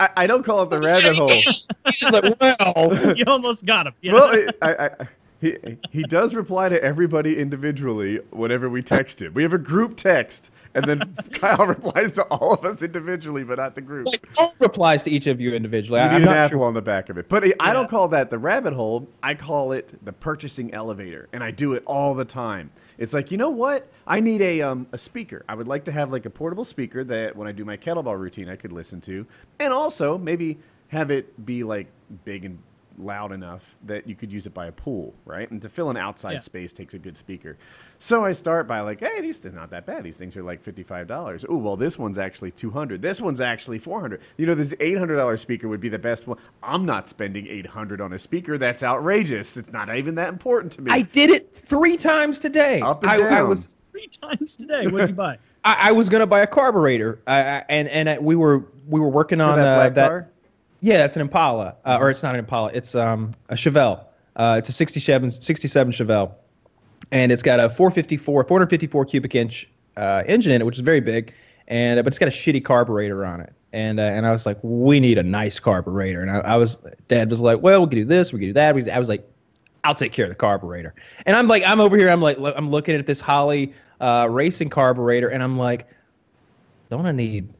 I, I don't call it the rabbit hole. He's [laughs] like, well, [laughs] You almost got him. Yeah. Well, I, I, I, he, he does reply to everybody individually whenever we text him. We have a group text, and then [laughs] Kyle replies to all of us individually, but not the group. like phone replies to each of you individually. You I, need I'm an not apple sure. on the back of it. But I don't call that the rabbit hole. I call it the purchasing elevator, and I do it all the time. It's like, you know what? I need a um, a speaker. I would like to have like a portable speaker that when I do my kettlebell routine, I could listen to, and also maybe have it be like big and loud enough that you could use it by a pool, right? And to fill an outside Yeah. space takes a good speaker. So I start by like, hey, these things not that bad. These things are like fifty-five dollars. Oh, well, this one's actually two hundred. This one's actually four hundred. You know, this eight hundred dollar speaker would be the best one. I'm not spending eight hundred on a speaker. That's outrageous. It's not even that important to me. I did it three times today. Up and I, I down. was Three times today. What'd you buy? [laughs] I, I was gonna buy a carburetor, uh, and and uh, we were we were working on that uh, black that. Yeah, that's an Impala, uh, or it's not an Impala. It's um a Chevelle. Uh, it's a 67 67 Chevelle, and it's got a 454 454 cubic inch uh, engine in it, which is very big, and but it's got a shitty carburetor on it. And uh, and I was like, we need a nice carburetor. And I, I was, Dad was like, well, we could do this, we could do that. We, I was like, I'll take care of the carburetor. And I'm like, I'm over here, I'm like, I'm looking at this Holley uh, racing carburetor, and I'm like, don't I need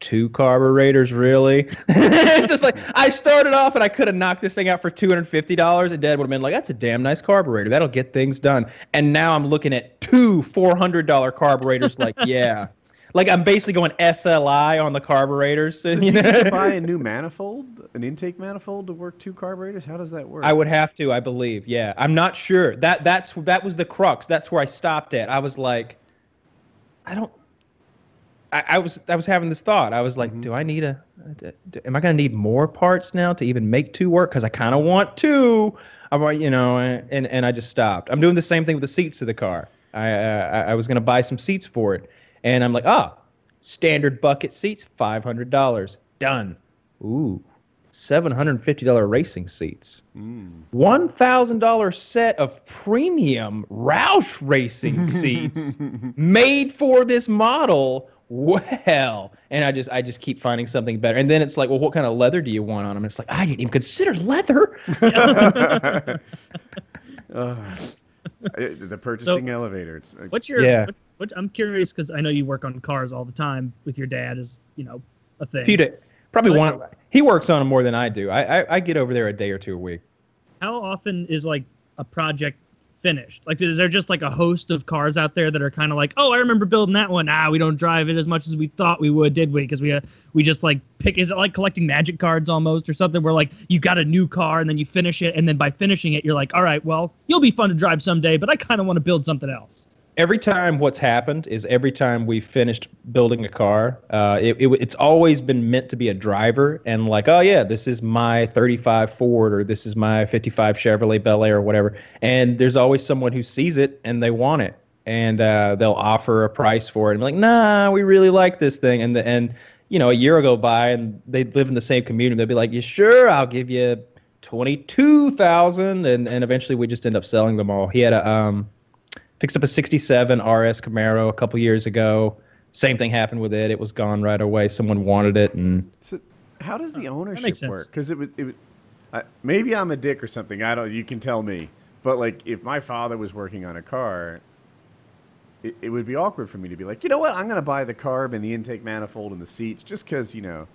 two carburetors really? [laughs] it's just like I started off and I could have knocked this thing out for two hundred fifty dollars, and Dad would have been like, "That's a damn nice carburetor. That'll get things done." And now I'm looking at two four hundred dollar carburetors. Like, [laughs] yeah, like I'm basically going SLI on the carburetors. [laughs] So you you need to buy a new manifold, an intake manifold to work two carburetors? How does that work? I would have to, I believe. Yeah, I'm not sure. That that's that was the crux. That's where I stopped at. I was like, I don't. I, I was I was having this thought. I was like, do I need a? d- d- Am I gonna need more parts now to even make two work? Because I kind of want two. I'm like, you know, and and I just stopped. I'm doing the same thing with the seats of the car. I uh, I was gonna buy some seats for it, and I'm like, ah, standard bucket seats, five hundred dollars, done. Ooh, seven hundred and fifty dollar racing seats. Thousand dollar set of premium Roush racing [laughs] seats made for this model. Well, and I just I just keep finding something better. And then it's like, well, what kind of leather do you want on them? It's like I didn't even consider leather. [laughs] [laughs] Uh, the purchasing elevator. It's, uh, What's your? Yeah. What, what, I'm curious because I know you work on cars all the time with your dad. Is you know a thing. Peter probably Like- one. He works on them more than I do. I, I I get over there a day or two a week. How often is like a project finished? Like, is there just like a host of cars out there that are kind of like, oh, I remember building that one. Ah, we don't drive it as much as we thought we would, did we? Because we uh, we just like pick. Is it like collecting magic cards almost or something? Where like you got a new car and then you finish it, and then by finishing it, you're like, all right, well, you'll be fun to drive someday, but I kind of want to build something else. Every time what's happened is every time we finished building a car uh, it, it, it's always been meant to be a driver and like oh yeah this is my 35 ford or this is my 55 chevrolet bel air or whatever. And there's always someone who sees it and they want it. And uh, they'll offer a price for it and like nah we really like this thing. And the, and you know a year go by and they live in the same community. They'll be like yeah sure? I'll give you 22000 and and eventually we just end up selling them all. He had a um fixed up a 67 RS Camaro a couple years ago. Same thing happened with it. It was gone right away. Someone wanted it, and So how does the ownership work? Because it would, it would I, maybe I'm a dick or something. I don't. You can tell me. But like, if my father was working on a car, it, it would be awkward for me to be like, you know what? I'm gonna buy the carb and the intake manifold and the seats just because you know,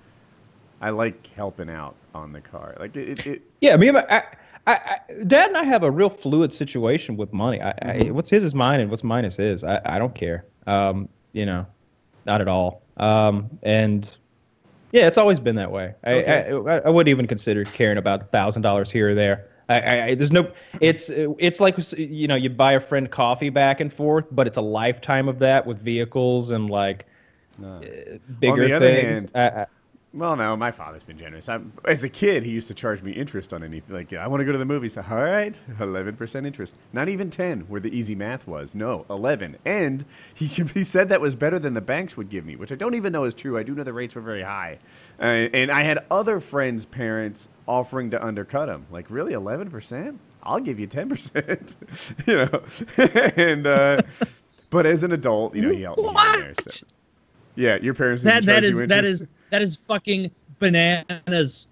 I like helping out on the car. Like it. it, yeah, me and my, I, I, I, Dad and I have a real fluid situation with money. I, I, what's his is mine, and what's mine is his. I, I don't care. Um, you know, not at all. Um, and yeah, it's always been that way. I, Okay. I, I, I wouldn't even consider caring about thousand dollars here or there. I, I, there's no. It's it's like you know you buy a friend coffee back and forth, but it's a lifetime of that with vehicles and like uh, bigger things. hand- I, I, Well, no, my father's been generous. i as a kid, he used to charge me interest on anything. Like, I want to go to the movies. All right, 11% interest. Not even 10, where the easy math was. No, 11. And he, [laughs] he said that was better than the banks would give me, which I don't even know is true. I do know the rates were very high. Uh, and I had other friends' parents offering to undercut him. Like, really, 11%? I'll give you 10%. [laughs] you know? [laughs] and, uh, but as an adult, you know, he helped me. What? Yeah, your parents That didn't that charge is you that is that is fucking bananas.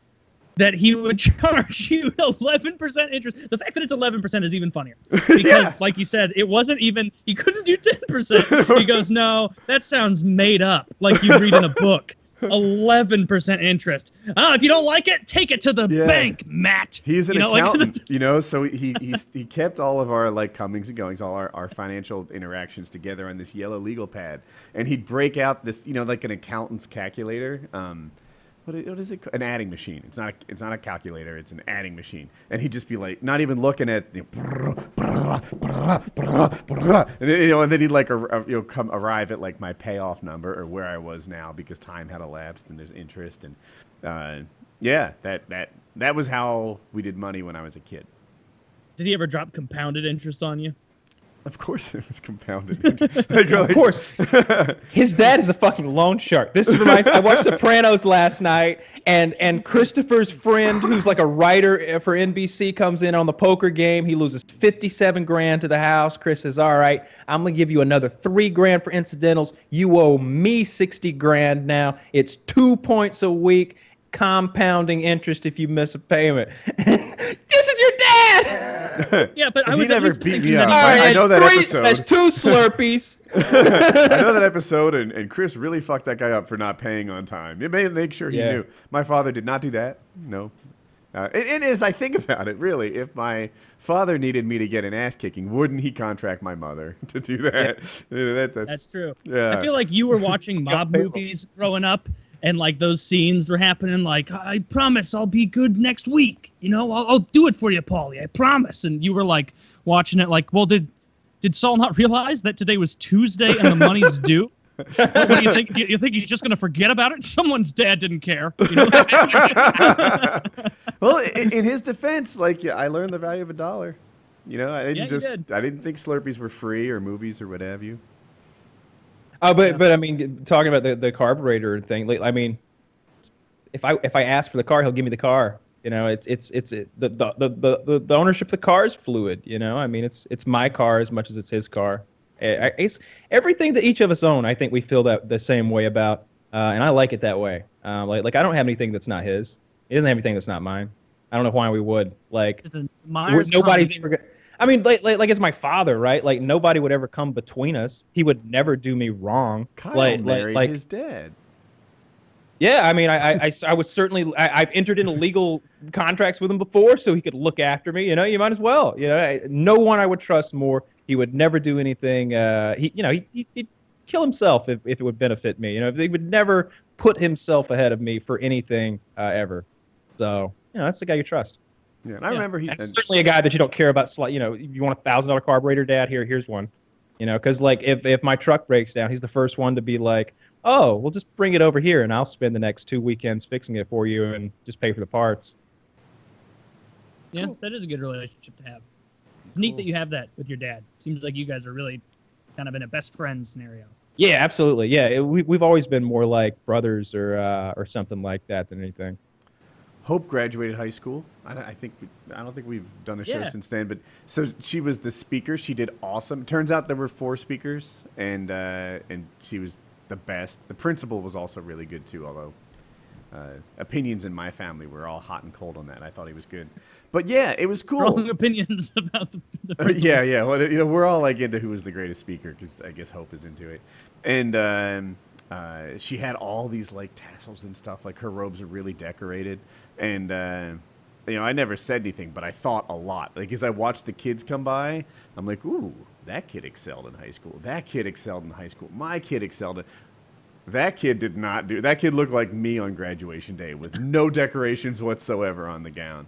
That he would [laughs] charge you eleven percent interest. The fact that it's eleven percent is even funnier [laughs] because, Yeah. like you said, it wasn't even. He couldn't do ten percent. [laughs] He goes, "No, that sounds made up, like you read in a book." Eleven percent interest. Ah, if you don't like it, take it to the Yeah. bank, Matt. He's an You know, like- accountant, [laughs] you know, so he he he kept all of our like comings and goings, all our, our financial interactions together on this yellow legal pad, and he'd break out this, you know, like an accountant's calculator. Um, what, i- what is it? ca- An adding machine. It's not. A, it's not a calculator. It's an adding machine. And he'd just be like, not even looking at the. And then, you know, and then he'd like, you know, come arrive at like my payoff number or where I was now because time had elapsed and there's interest and, uh, yeah, that that that was how we did money when I was a kid. Did he ever drop compounded interest on you? Of course, it was compounded. [laughs] Like, Of like- course. [laughs] His dad is a fucking loan shark. This reminds I watched Sopranos last night, and and Christopher's friend, who's like a writer for NBC, comes in on the poker game. He loses fifty-seven grand to the house. Chris says, "All right, I'm gonna give you another three grand for incidentals. You owe me sixty grand now. It's two points a week." Compounding interest if you miss a payment. [laughs] this is your dad. [laughs] Yeah, but I was at never beat me up. he I- I know that three, episode. That's two [laughs] Slurpees. I know that episode, and, and Chris really fucked that guy up for not paying on time. It made make sure he Yeah. knew. My father did not do that. No. Uh, and, and as I think about it, really, if my father needed me to get an ass kicking, wouldn't he contract my mother to do that? Yeah, that- that's, That's true. Yeah. I feel like you were watching mob movies growing up, and like those scenes were happening. Like, I promise I'll be good next week. You know, I'll, I'll do it for you, Paulie. I promise. And you were like watching it, like, well, did did Saul not realize that today was Tuesday and the money's [laughs] due? What, what do you think? You, you think he's just gonna forget about it? Someone's dad didn't care. You know? [laughs] well, [laughs] in, in his defense, like yeah, I learned the value of a dollar. You know, I didn't Yeah, just did. I didn't think Slurpees were free or movies or what have you. Oh, but but I mean, talking about the, the carburetor thing, like I mean, if I if I ask for the car, he'll give me the car. You know, it's it's it's it, the, the, the the the ownership of the car is fluid. You know, I mean, it's it's my car as much as it's his car. It's everything that each of us own. I think we feel that the same way about, uh, and I like it that way. Uh, like like I don't have anything that's not his. He doesn't have anything that's not mine. I don't know why we would. Like Just a we're- nobody's ever gonna. I mean, like, like, like it's my father, right? Like nobody would ever come between us. He would never do me wrong. Kyle like, married like, his dad. yeah. I mean, I, I, I, I would certainly. I, I've entered into legal contracts with him before, so he could look after me. You know, you might as well. You know, I- no one I would trust more. He would never do anything. Uh, he, you know, he, he, he'd kill himself if, if it would benefit me. You know, he would never put himself ahead of me for anything uh, ever. So, you know, that's the guy you trust. Yeah, and I Yeah. remember he. And and- certainly a guy that you don't care about. Sli- you know, you want a thousand dollar carburetor, Dad? Here, here's one. You know, because like if if my truck breaks down, he's the first one to be like, "Oh, we'll just bring it over here, and I'll spend the next two weekends fixing it for you, and just pay for the parts." Yeah, Cool. that is a good relationship to have. It's neat that you have that with your dad. Seems like you guys are really kind of in a best friend scenario. Yeah, absolutely. Yeah, it, we we've always been more like brothers or uh, or something like that than anything. Hope graduated high school. I, don't- I think we, I don't think we've done a show Yeah. since then. But so she was the speaker. She did awesome. Turns out there were four speakers, and uh, and she was the best. The principal was also really good too. Although uh, opinions in my family were all hot and cold on that. I thought he was good. But yeah, it was cool. Strong opinions [laughs] about the, the Uh, [laughs] yeah, yeah. Well, you know, we're all like into who was the greatest speaker because I guess Hope is into it, and um, uh, she had all these like tassels and stuff. Like her robes are really decorated, and uh, you know, I never said anything, but I thought a lot. Like as I watched the kids come by, I'm like, ooh, that kid excelled in high school. That kid excelled in high school. My kid excelled. In... That kid did not do. That kid looked like me on graduation day with no decorations whatsoever on the gown.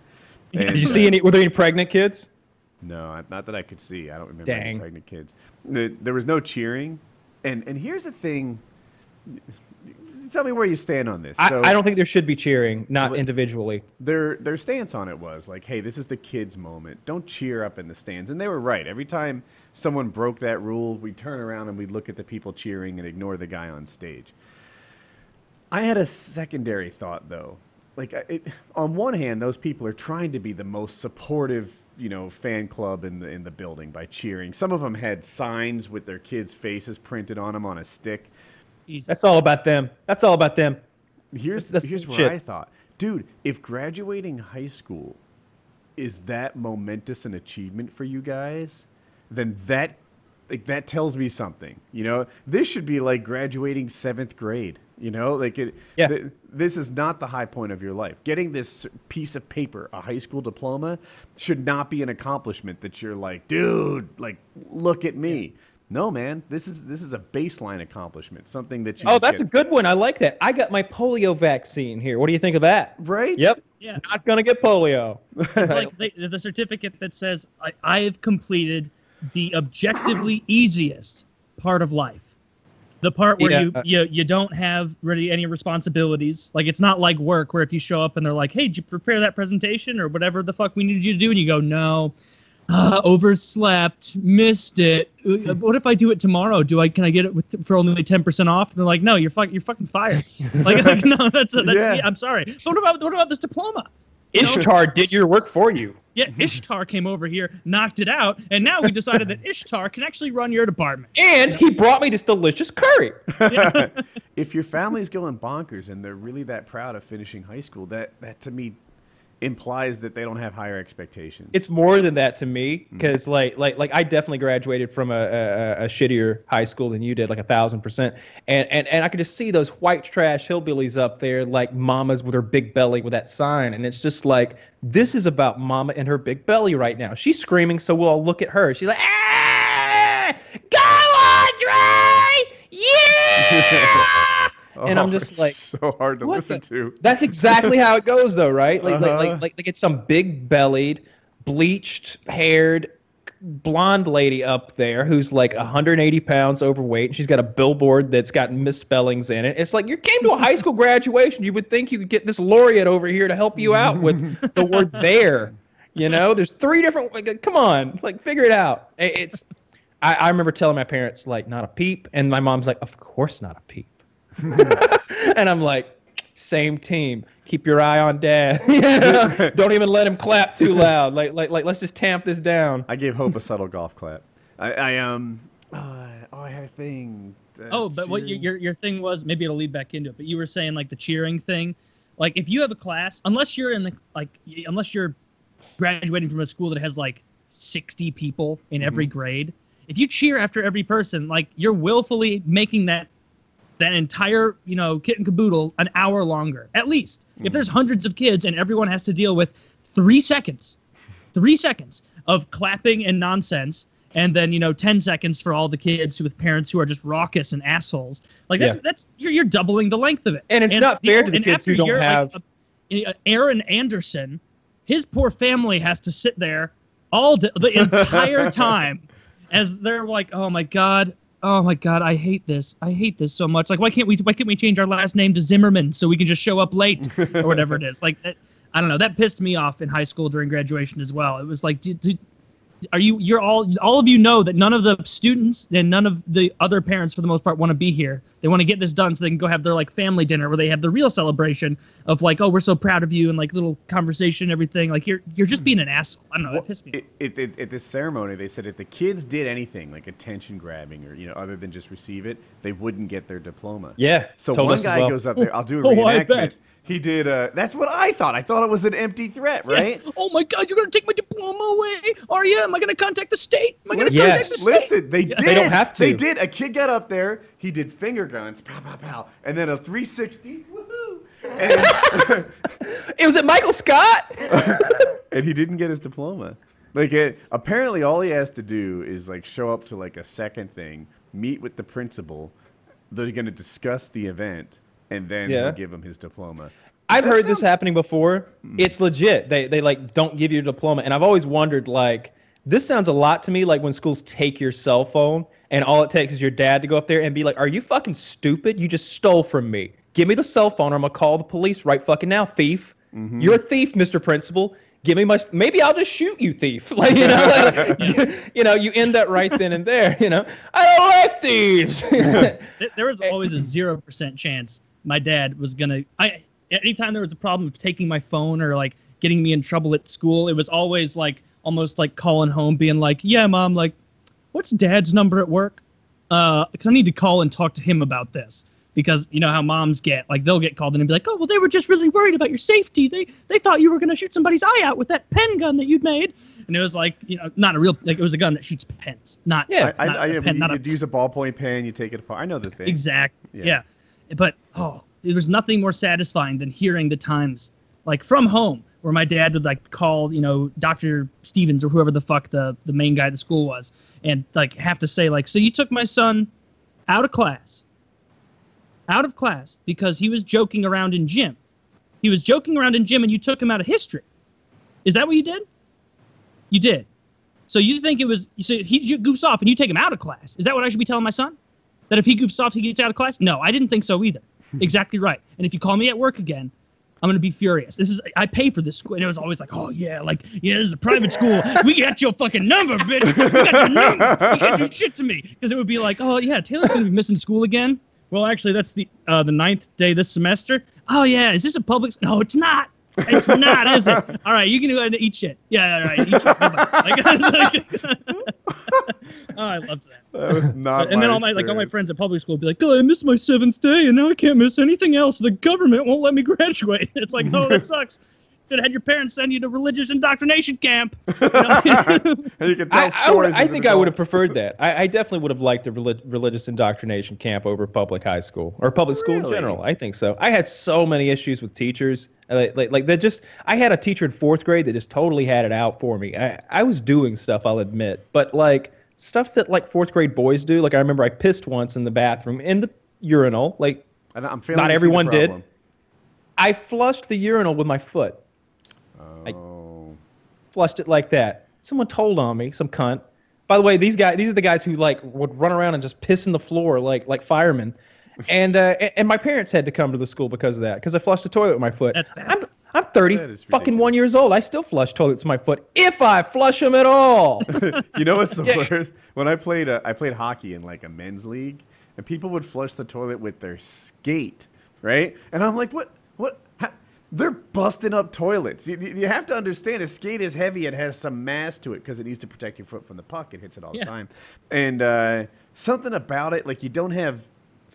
And, Did you uh, see any? Were there any pregnant kids? no, not that I could see. I don't remember any pregnant kids. The- There was no cheering, and and here's the thing. Tell me where you stand on this. So I, I don't think there should be cheering, not individually. their their stance on it was like, hey, this is the kids' moment. Don't cheer up in the stands, and they were right. Every time someone broke that rule, we'd turn around and we'd look at the people cheering and ignore the guy on stage. I had a secondary thought though. Like it, on one hand, those people are trying to be the most supportive, you know, fan club in the in the building by cheering. Some of them had signs with their kids' faces printed on them on a stick. Jesus. That's all about them. That's all about them. Here's That's- that's here's where bullshit. I thought, dude, if graduating high school is that momentous an achievement for you guys, then that like that tells me something. You know, this should be like graduating seventh grade. You know, like it. Yeah. th- this is not the high point of your life. Getting this piece of paper, a high school diploma, should not be an accomplishment that you're like, dude, like, look at me. No, man. This is this is a baseline accomplishment. Something that you. Oh, just that's a good one. I like that. I got my polio vaccine here. What do you think of that? right. Yep. Yeah. Not gonna get polio. [laughs] It's like they, the certificate that says I, I have completed the objectively [coughs] easiest part of life. The part where you, you you don't have really any responsibilities. Like it's not like work where if you show up and they're like, "Hey, did you prepare that presentation or whatever the fuck we needed you to do?" and you go, "No." Uh, overslept, missed it. Uh, What if I do it tomorrow? Do I can I get it with, for only ten percent off? And they're like, no, you're fuck, you're fucking fired. [laughs] like, [laughs] like, no, that's, that's Yeah. yeah, I'm sorry. But what about what about this diploma? You know? Ishtar did your work for you. Yeah, [laughs] Ishtar came over here, knocked it out, and now we decided that Ishtar can actually run your department. And he brought me this delicious curry. if your family's going bonkers and they're really that proud of finishing high school, that that to me implies that they don't have higher expectations. It's more than that to me because like like like I definitely graduated from a, a, a shittier high school than you did, like a thousand percent. And and and I could just see those white trash hillbillies up there, like mamas with her big belly with that sign, and it's just like this is about mama and her big belly right now. She's screaming, so we'll all look at her. She's like, ah, go Andre, [laughs] yeah. And I'm Oh, just it's like, so hard to listen the- to. That's exactly how it goes, though, right? Like, like, Uh-huh. like, like, they get some big-bellied, bleached-haired, blonde lady up there who's like 180 pounds overweight, and she's got a billboard that's got misspellings in it. It's like you came to a high school [laughs] graduation. You would think you could get this laureate over here to help you out with [laughs] the word "there." You know, there's three different. Like, come on, like, figure it out. It's. I, I remember telling my parents like, "Not a peep," and my mom's like, "Of course, not a peep." [laughs] and I'm like, same team. Keep your eye on dad. [laughs] Yeah. [laughs] Don't even let him clap too loud. Like, like, like, let's just tamp this down. I gave Hope a subtle golf clap. I, I um. Uh, oh, I had a thing. uh, Oh, but what your, your your thing was maybe it'll lead back into it. But you were saying like the cheering thing, like if you have a class, unless you're in the like unless you're graduating from a school that has like 60 people in every grade, if you cheer after every person, like you're willfully making that that entire you know kit and caboodle an hour longer at least. If there's hundreds of kids and everyone has to deal with three seconds, three seconds of clapping and nonsense. And then you know, ten seconds for all the kids with parents who are just raucous and assholes. Like that's Yeah. that's you're, you're doubling the length of it. And it's not fair to the kids who don't you're, like, have- uh, Aaron Anderson, his poor family has to sit there all the entire [laughs] time as they're like, "Oh my god, oh my god, I hate this, I hate this so much. Like, why can't we why can't we change our last name to Zimmerman so we can just show up late or whatever it is? Like, that, I don't know. That pissed me off in high school during graduation as well. It was like, are you you're all all of you know that none of the students and none of the other parents for the most part want to be here they want to get this done so they can go have their like family dinner where they have the real celebration of like oh we're so proud of you and like little conversation and everything like you're you're just being an asshole i don't know that pissed me It, it, it, at this ceremony, they said if the kids did anything like attention grabbing or you know other than just receive it, they wouldn't get their diploma. Yeah. So told one us guy well. goes up there. I'll do a [laughs] Oh, I reenactment. bet. He did. Uh, that's what I thought. I thought it was an empty threat, right? oh my god you're gonna take my diploma away are you am i gonna contact the state am i gonna Listen, contact the state listen, they did. They don't have to. They did. A kid got up there. He did finger guns, pow, pow, pow, and then a 360. Woohoo! And, [laughs] It was it Michael Scott? [laughs] and he didn't get his diploma. Like it, apparently, all he has to do is like show up to like a second thing, meet with the principal. They're going to discuss the event, and then Yeah. he'll give him his diploma. I've That heard this happening before. Hmm. It's legit. They they like don't give you a diploma, and I've always wondered like this sounds a lot to me like when schools take your cell phone and all it takes is your dad to go up there and be like, "Are you fucking stupid? You just stole from me. Give me the cell phone, or I'm gonna call the police right fucking now, thief. Mm-hmm. You're a thief, Mr. Principal." Give me my. Maybe I'll just shoot you, thief. [laughs] Like you know, like, [laughs] you, you know, you end that right then and there. You know, I don't like thieves. Th- [laughs] there was always a zero percent chance my dad was gonna. I anytime there was a problem of taking my phone or like getting me in trouble at school, it was always like almost like calling home, being like, "Yeah, mom, like, what's dad's number at work? Uh, because I need to call and talk to him about this." Because you know how moms get like they'll get called in and be like, "Oh, well, they were just really worried about your safety. They they thought you were gonna shoot somebody's eye out with that pen gun that you'd made." And it was like, you know, not a real like it was a gun that shoots pens, not Yeah, I, not I, I, a pen, you, not a would use a ballpoint pen, you take it apart. I know the thing. Exactly. Yeah. Yeah. But oh, there was nothing more satisfying than hearing the times, like from home, where my dad would like call, you know, Dr. Stevens or whoever the fuck the, the main guy at the school was, and like have to say, like, so you took my son out of class. Out of class because he was joking around in gym. He was joking around in gym and you took him out of history. Is that what you did? You did. So you think it was you so he goofs off and you take him out of class? Is that what I should be telling my son? That if he goofs off, he gets out of class? No, I didn't think so either. exactly right. And if you call me at work again, I'm gonna be furious. This is I pay for this school, and it was always like, oh yeah, like yeah, this is a private school. We got your fucking number, bitch. We got your number. You can't do shit to me because it would be like, oh yeah, Taylor's gonna be missing school again. Well, actually, that's the uh, the ninth day this semester. Oh yeah, is this a public? No, it's not. It's not, is it? All right, you can go ahead and eat shit. Yeah, all right, eat shit. [laughs] Like, [laughs] oh, I loved that. That was not. and then all my like all my friends at public school would be like, "Oh, I missed my seventh day, and now I can't miss anything else. The government won't let me graduate." [laughs] It's like, oh, that sucks. Should have had your parents send you to religious indoctrination camp. You know? and you can tell I, I, stories. would, I think I would have preferred that. I, I definitely would have liked a relig- religious indoctrination camp over public high school or public school in general. I think so. I had so many issues with teachers. Uh, Like, like, like that just, I had a teacher in fourth grade that just totally had it out for me. I, I was doing stuff, I'll admit, but like stuff that like fourth grade boys do. Like I remember I pissed once in the bathroom in the urinal. Like And I'm failing Not to see the everyone did. I flushed the urinal with my foot. I- Oh. flushed it like that. Someone told on me, some cunt. By the way, these guys, these are the guys who like would run around and just piss in the floor like like firemen. And uh, and my parents had to come to the school because of that because I flushed the toilet with my foot. That's bad. I'm I'm 30 fucking one years old. I still flush toilets with my foot if I flush them at all. [laughs] you know what's the Yeah. worst? When I played, uh, I played hockey in like a men's league, and people would flush the toilet with their skate, right? And I'm like, what? What? Ha- They're busting up toilets. You, you you have to understand, a skate is heavy. It has some mass to it because it needs to protect your foot from the puck. It hits it all Yeah. the time. And uh, something about it, like you don't have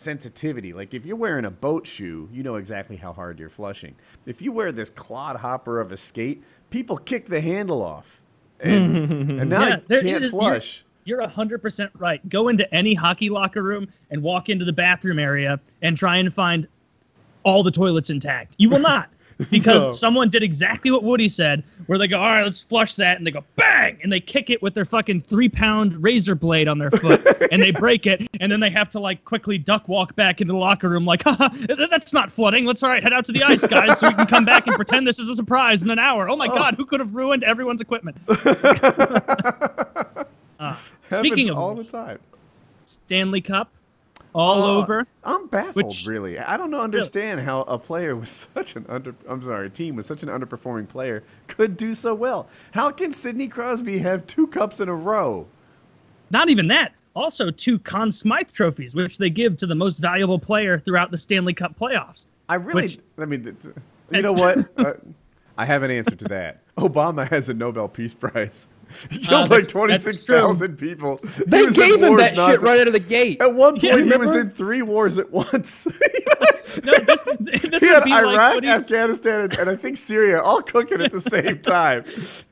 sensitivity. Like if you're wearing a boat shoe, you know exactly how hard you're flushing. If you wear this clod hopper of a skate, people kick the handle off. And, [laughs] and now Yeah, I there can't is- you're- flush. You're hundred percent right. Go into any hockey locker room and walk into the bathroom area and try and find all the toilets intact. You will [laughs] not. Because No. someone did exactly what Woody said, where they go, all right, let's flush that, and they go bang, and they kick it with their fucking three pound razor blade on their foot, [laughs] and they break it, and then they have to like quickly duck walk back into the locker room, like, [laughs] haha, th- that's not flooding. Let's all right, head out to the ice, guys, so we can come back and pretend this is a surprise in an hour. Oh my god, who could have ruined everyone's equipment? [laughs] Uh, speaking of all the time. Stanley Cup, all Uh, over. I'm baffled, Which- really. I don't know, understand how a player with such an under I'm sorry, a team with such an underperforming player could do so well. How can Sidney Crosby have two cups in a row? Not even that. Also, two Conn Smythe trophies, which they give to the most valuable player throughout the Stanley Cup playoffs. I really, Which- I mean, you know what? [laughs] Uh, I have an answer to that. [laughs] Obama has a Nobel Peace Prize. [laughs] He killed like Uh, that's- that's 26,000 people. They gave him that shit right out of the gate. At one [laughs] point, Yeah, he was in three wars at once. No, this, this he would had be Iraq, like Woody, Afghanistan, and, and I think Syria all cooking at the same time. this,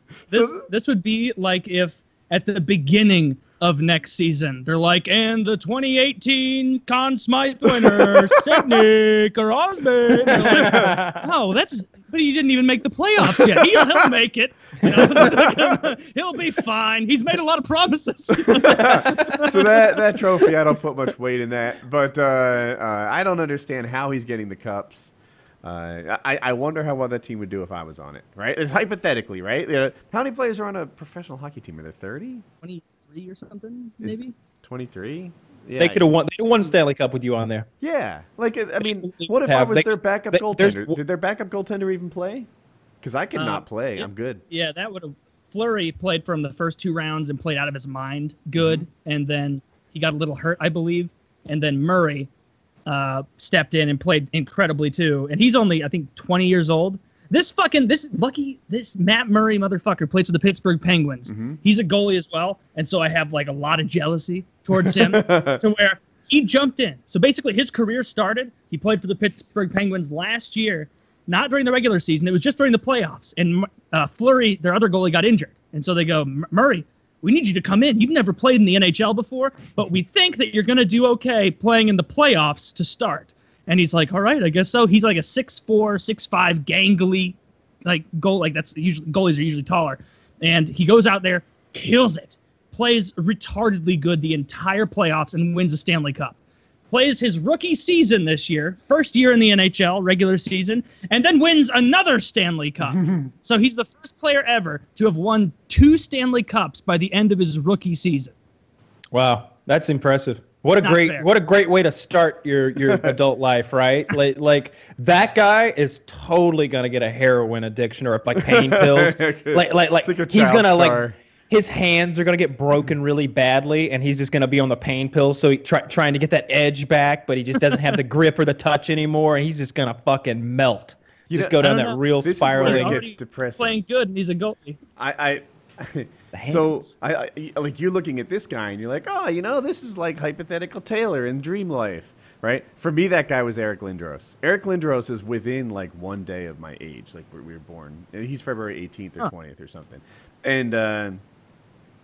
So- this would be like if at the beginning of next season they're like, and the 2018 Conn Smythe winner, Sidney Crosby. And like, oh, that's but he didn't even make the playoffs yet. He'll, he'll [laughs] make it. You know, [laughs] he'll be fine. He's made a lot of promises. [laughs] so that that trophy, I don't put much weight in that. But uh, uh, I don't understand how he's getting the cups. Uh, I, I wonder how well that team would do if I was on it. Right? It's hypothetically, right? You know, how many players are on a professional hockey team? Are there 30? 23 or something, Is- maybe. 23? Yeah. they could have won. They won Stanley Cup with you on there. Yeah. Like, I mean, what if I was They- their backup they- goaltender? Did their backup goaltender even play? Because I could Uh, not play. yeah. I'm good. Yeah, that would have. Fleury played from the first two rounds and played out of his mind, good, Mm-hmm. and then he got a little hurt, I believe, and then Murray uh, stepped in and played incredibly too, and he's only I think 20 years old. This fucking this lucky this Matt Murray motherfucker plays for the Pittsburgh Penguins. Mhm. He's a goalie as well, and so I have like a lot of jealousy towards him. [laughs] to where he jumped in. So basically, his career started. He played for the Pittsburgh Penguins last year, not during the regular season. It was just during the playoffs. And uh, Fleury, their other goalie, got injured. And so they go, Murray, we need you to come in. You've never played in the NHL before, but we think that you're going to do okay playing in the playoffs to start. And he's like, all right, I guess so. He's like a 6'4, 6'5, gangly like goal like that's usually goalies are usually taller, and he goes out there, kills it, plays retardedly good the entire playoffs, and wins a Stanley Cup. Plays his rookie season this year, first year in the NHL regular season, and then wins another Stanley Cup. [laughs] so he's the first player ever to have won two Stanley Cups by the end of his rookie season. Wow, that's impressive. What a Not great fair. what a great way to start your your [laughs] adult life, right? Like like that guy is totally gonna get a heroin addiction or like pain [laughs] pills. like like like, like he's gonna star. like his hands are gonna get broken mm. really badly, and he's just gonna be on the pain pills. So he try, trying to get that edge back, but he just doesn't have the grip or the touch anymore, and he's just gonna fucking melt. You just know- go down that know. real This is where it gets already depressing. Playing good, and he's a goalie. I, I The [laughs] so. I, I like you're looking at this guy and you're like, oh, you know, this is like hypothetical Taylor in Dream Life, right? For me, that guy was Eric Lindros. Eric Lindros is within like one day of my age, like we were born. He's February 18th or Huh. 20th or something, and uh,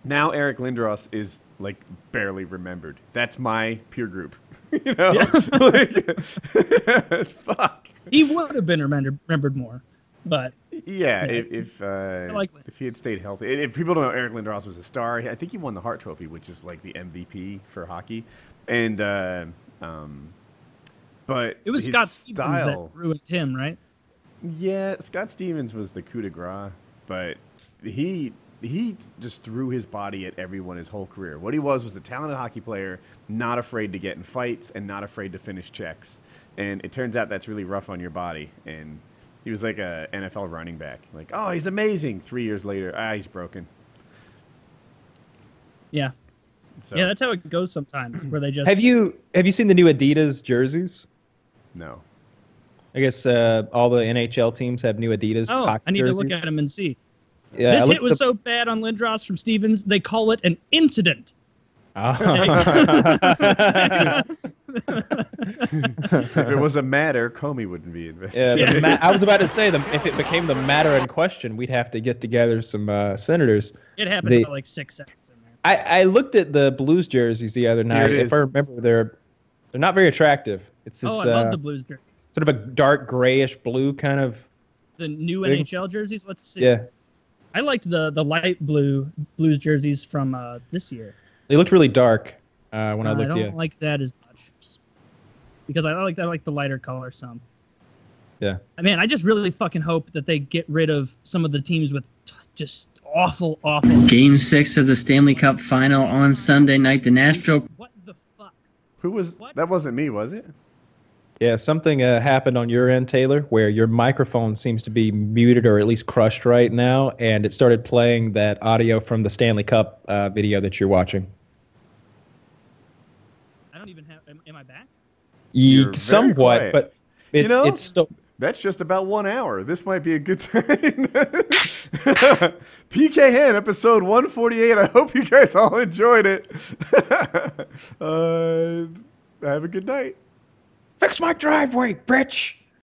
now Eric Lindros is like barely remembered. That's my peer group. [laughs] you know, [laughs] like, [laughs] fuck. He would have been remembered, remembered more, but Yeah, Yeah. if if, uh, like if he had stayed healthy, and if people don't know, Eric Lindros was a star. I think he won the Hart Trophy, which is like the MVP for hockey, and uh, um, but it was Scott Stevens style, that ruined him, right? yeah, Scott Stevens was the coup de grace, but he he just threw his body at everyone his whole career. What he was was a talented hockey player, not afraid to get in fights and not afraid to finish checks. And it turns out that's really rough on your body. And he was like a NFL running back. Like, oh, he's amazing. Three years later, ah, he's broken. Yeah, So, yeah, that's how it goes sometimes, where they just Have you have you seen the new Adidas jerseys? no. I guess uh, all the NHL teams have new Adidas. Oh, hockey I need jerseys. to look at them and see. Yeah, this hit was at so bad on Lindros from Stevens, they call it an incident. The- if it was a matter, Comey wouldn't be yeah, investigated. the ma- I was about to say them. If it became the matter in question, we'd have to get together some uh, senators. It happened The- about like six seconds in there. I, I looked at the Blues jerseys the other night. If I remember, they're they're not very attractive. It's this Oh, I uh, love the Blues jerseys. sort of a dark grayish blue kind of. The new Big- NHL jerseys. Let's see. Yeah, I liked the the light blue Blues jerseys from uh, this year. They looked really dark uh, when I Uh, I looked. don't yeah, like that as much because I like I like the lighter color some. Yeah. I mean, I just really fucking hope that they get rid of some of the teams with t- just awful, awful. Game six of the Stanley Cup final on Sunday night. The Nashville What the fuck? Who was What? that? Wasn't me, was it? yeah. Something uh, happened on your end, Taylor, where your microphone seems to be muted or at least crushed right now, and it started playing that audio from the Stanley Cup uh, video that you're watching. I don't even have. Am, am I back? Ye- You're very somewhat, quiet. but it's know- it's still. That's just about one hour. This might be a good [laughs] time. [laughs] PKN episode 148. I hope you guys all enjoyed it. [laughs] uh, have a good night. Fix my driveway, bitch.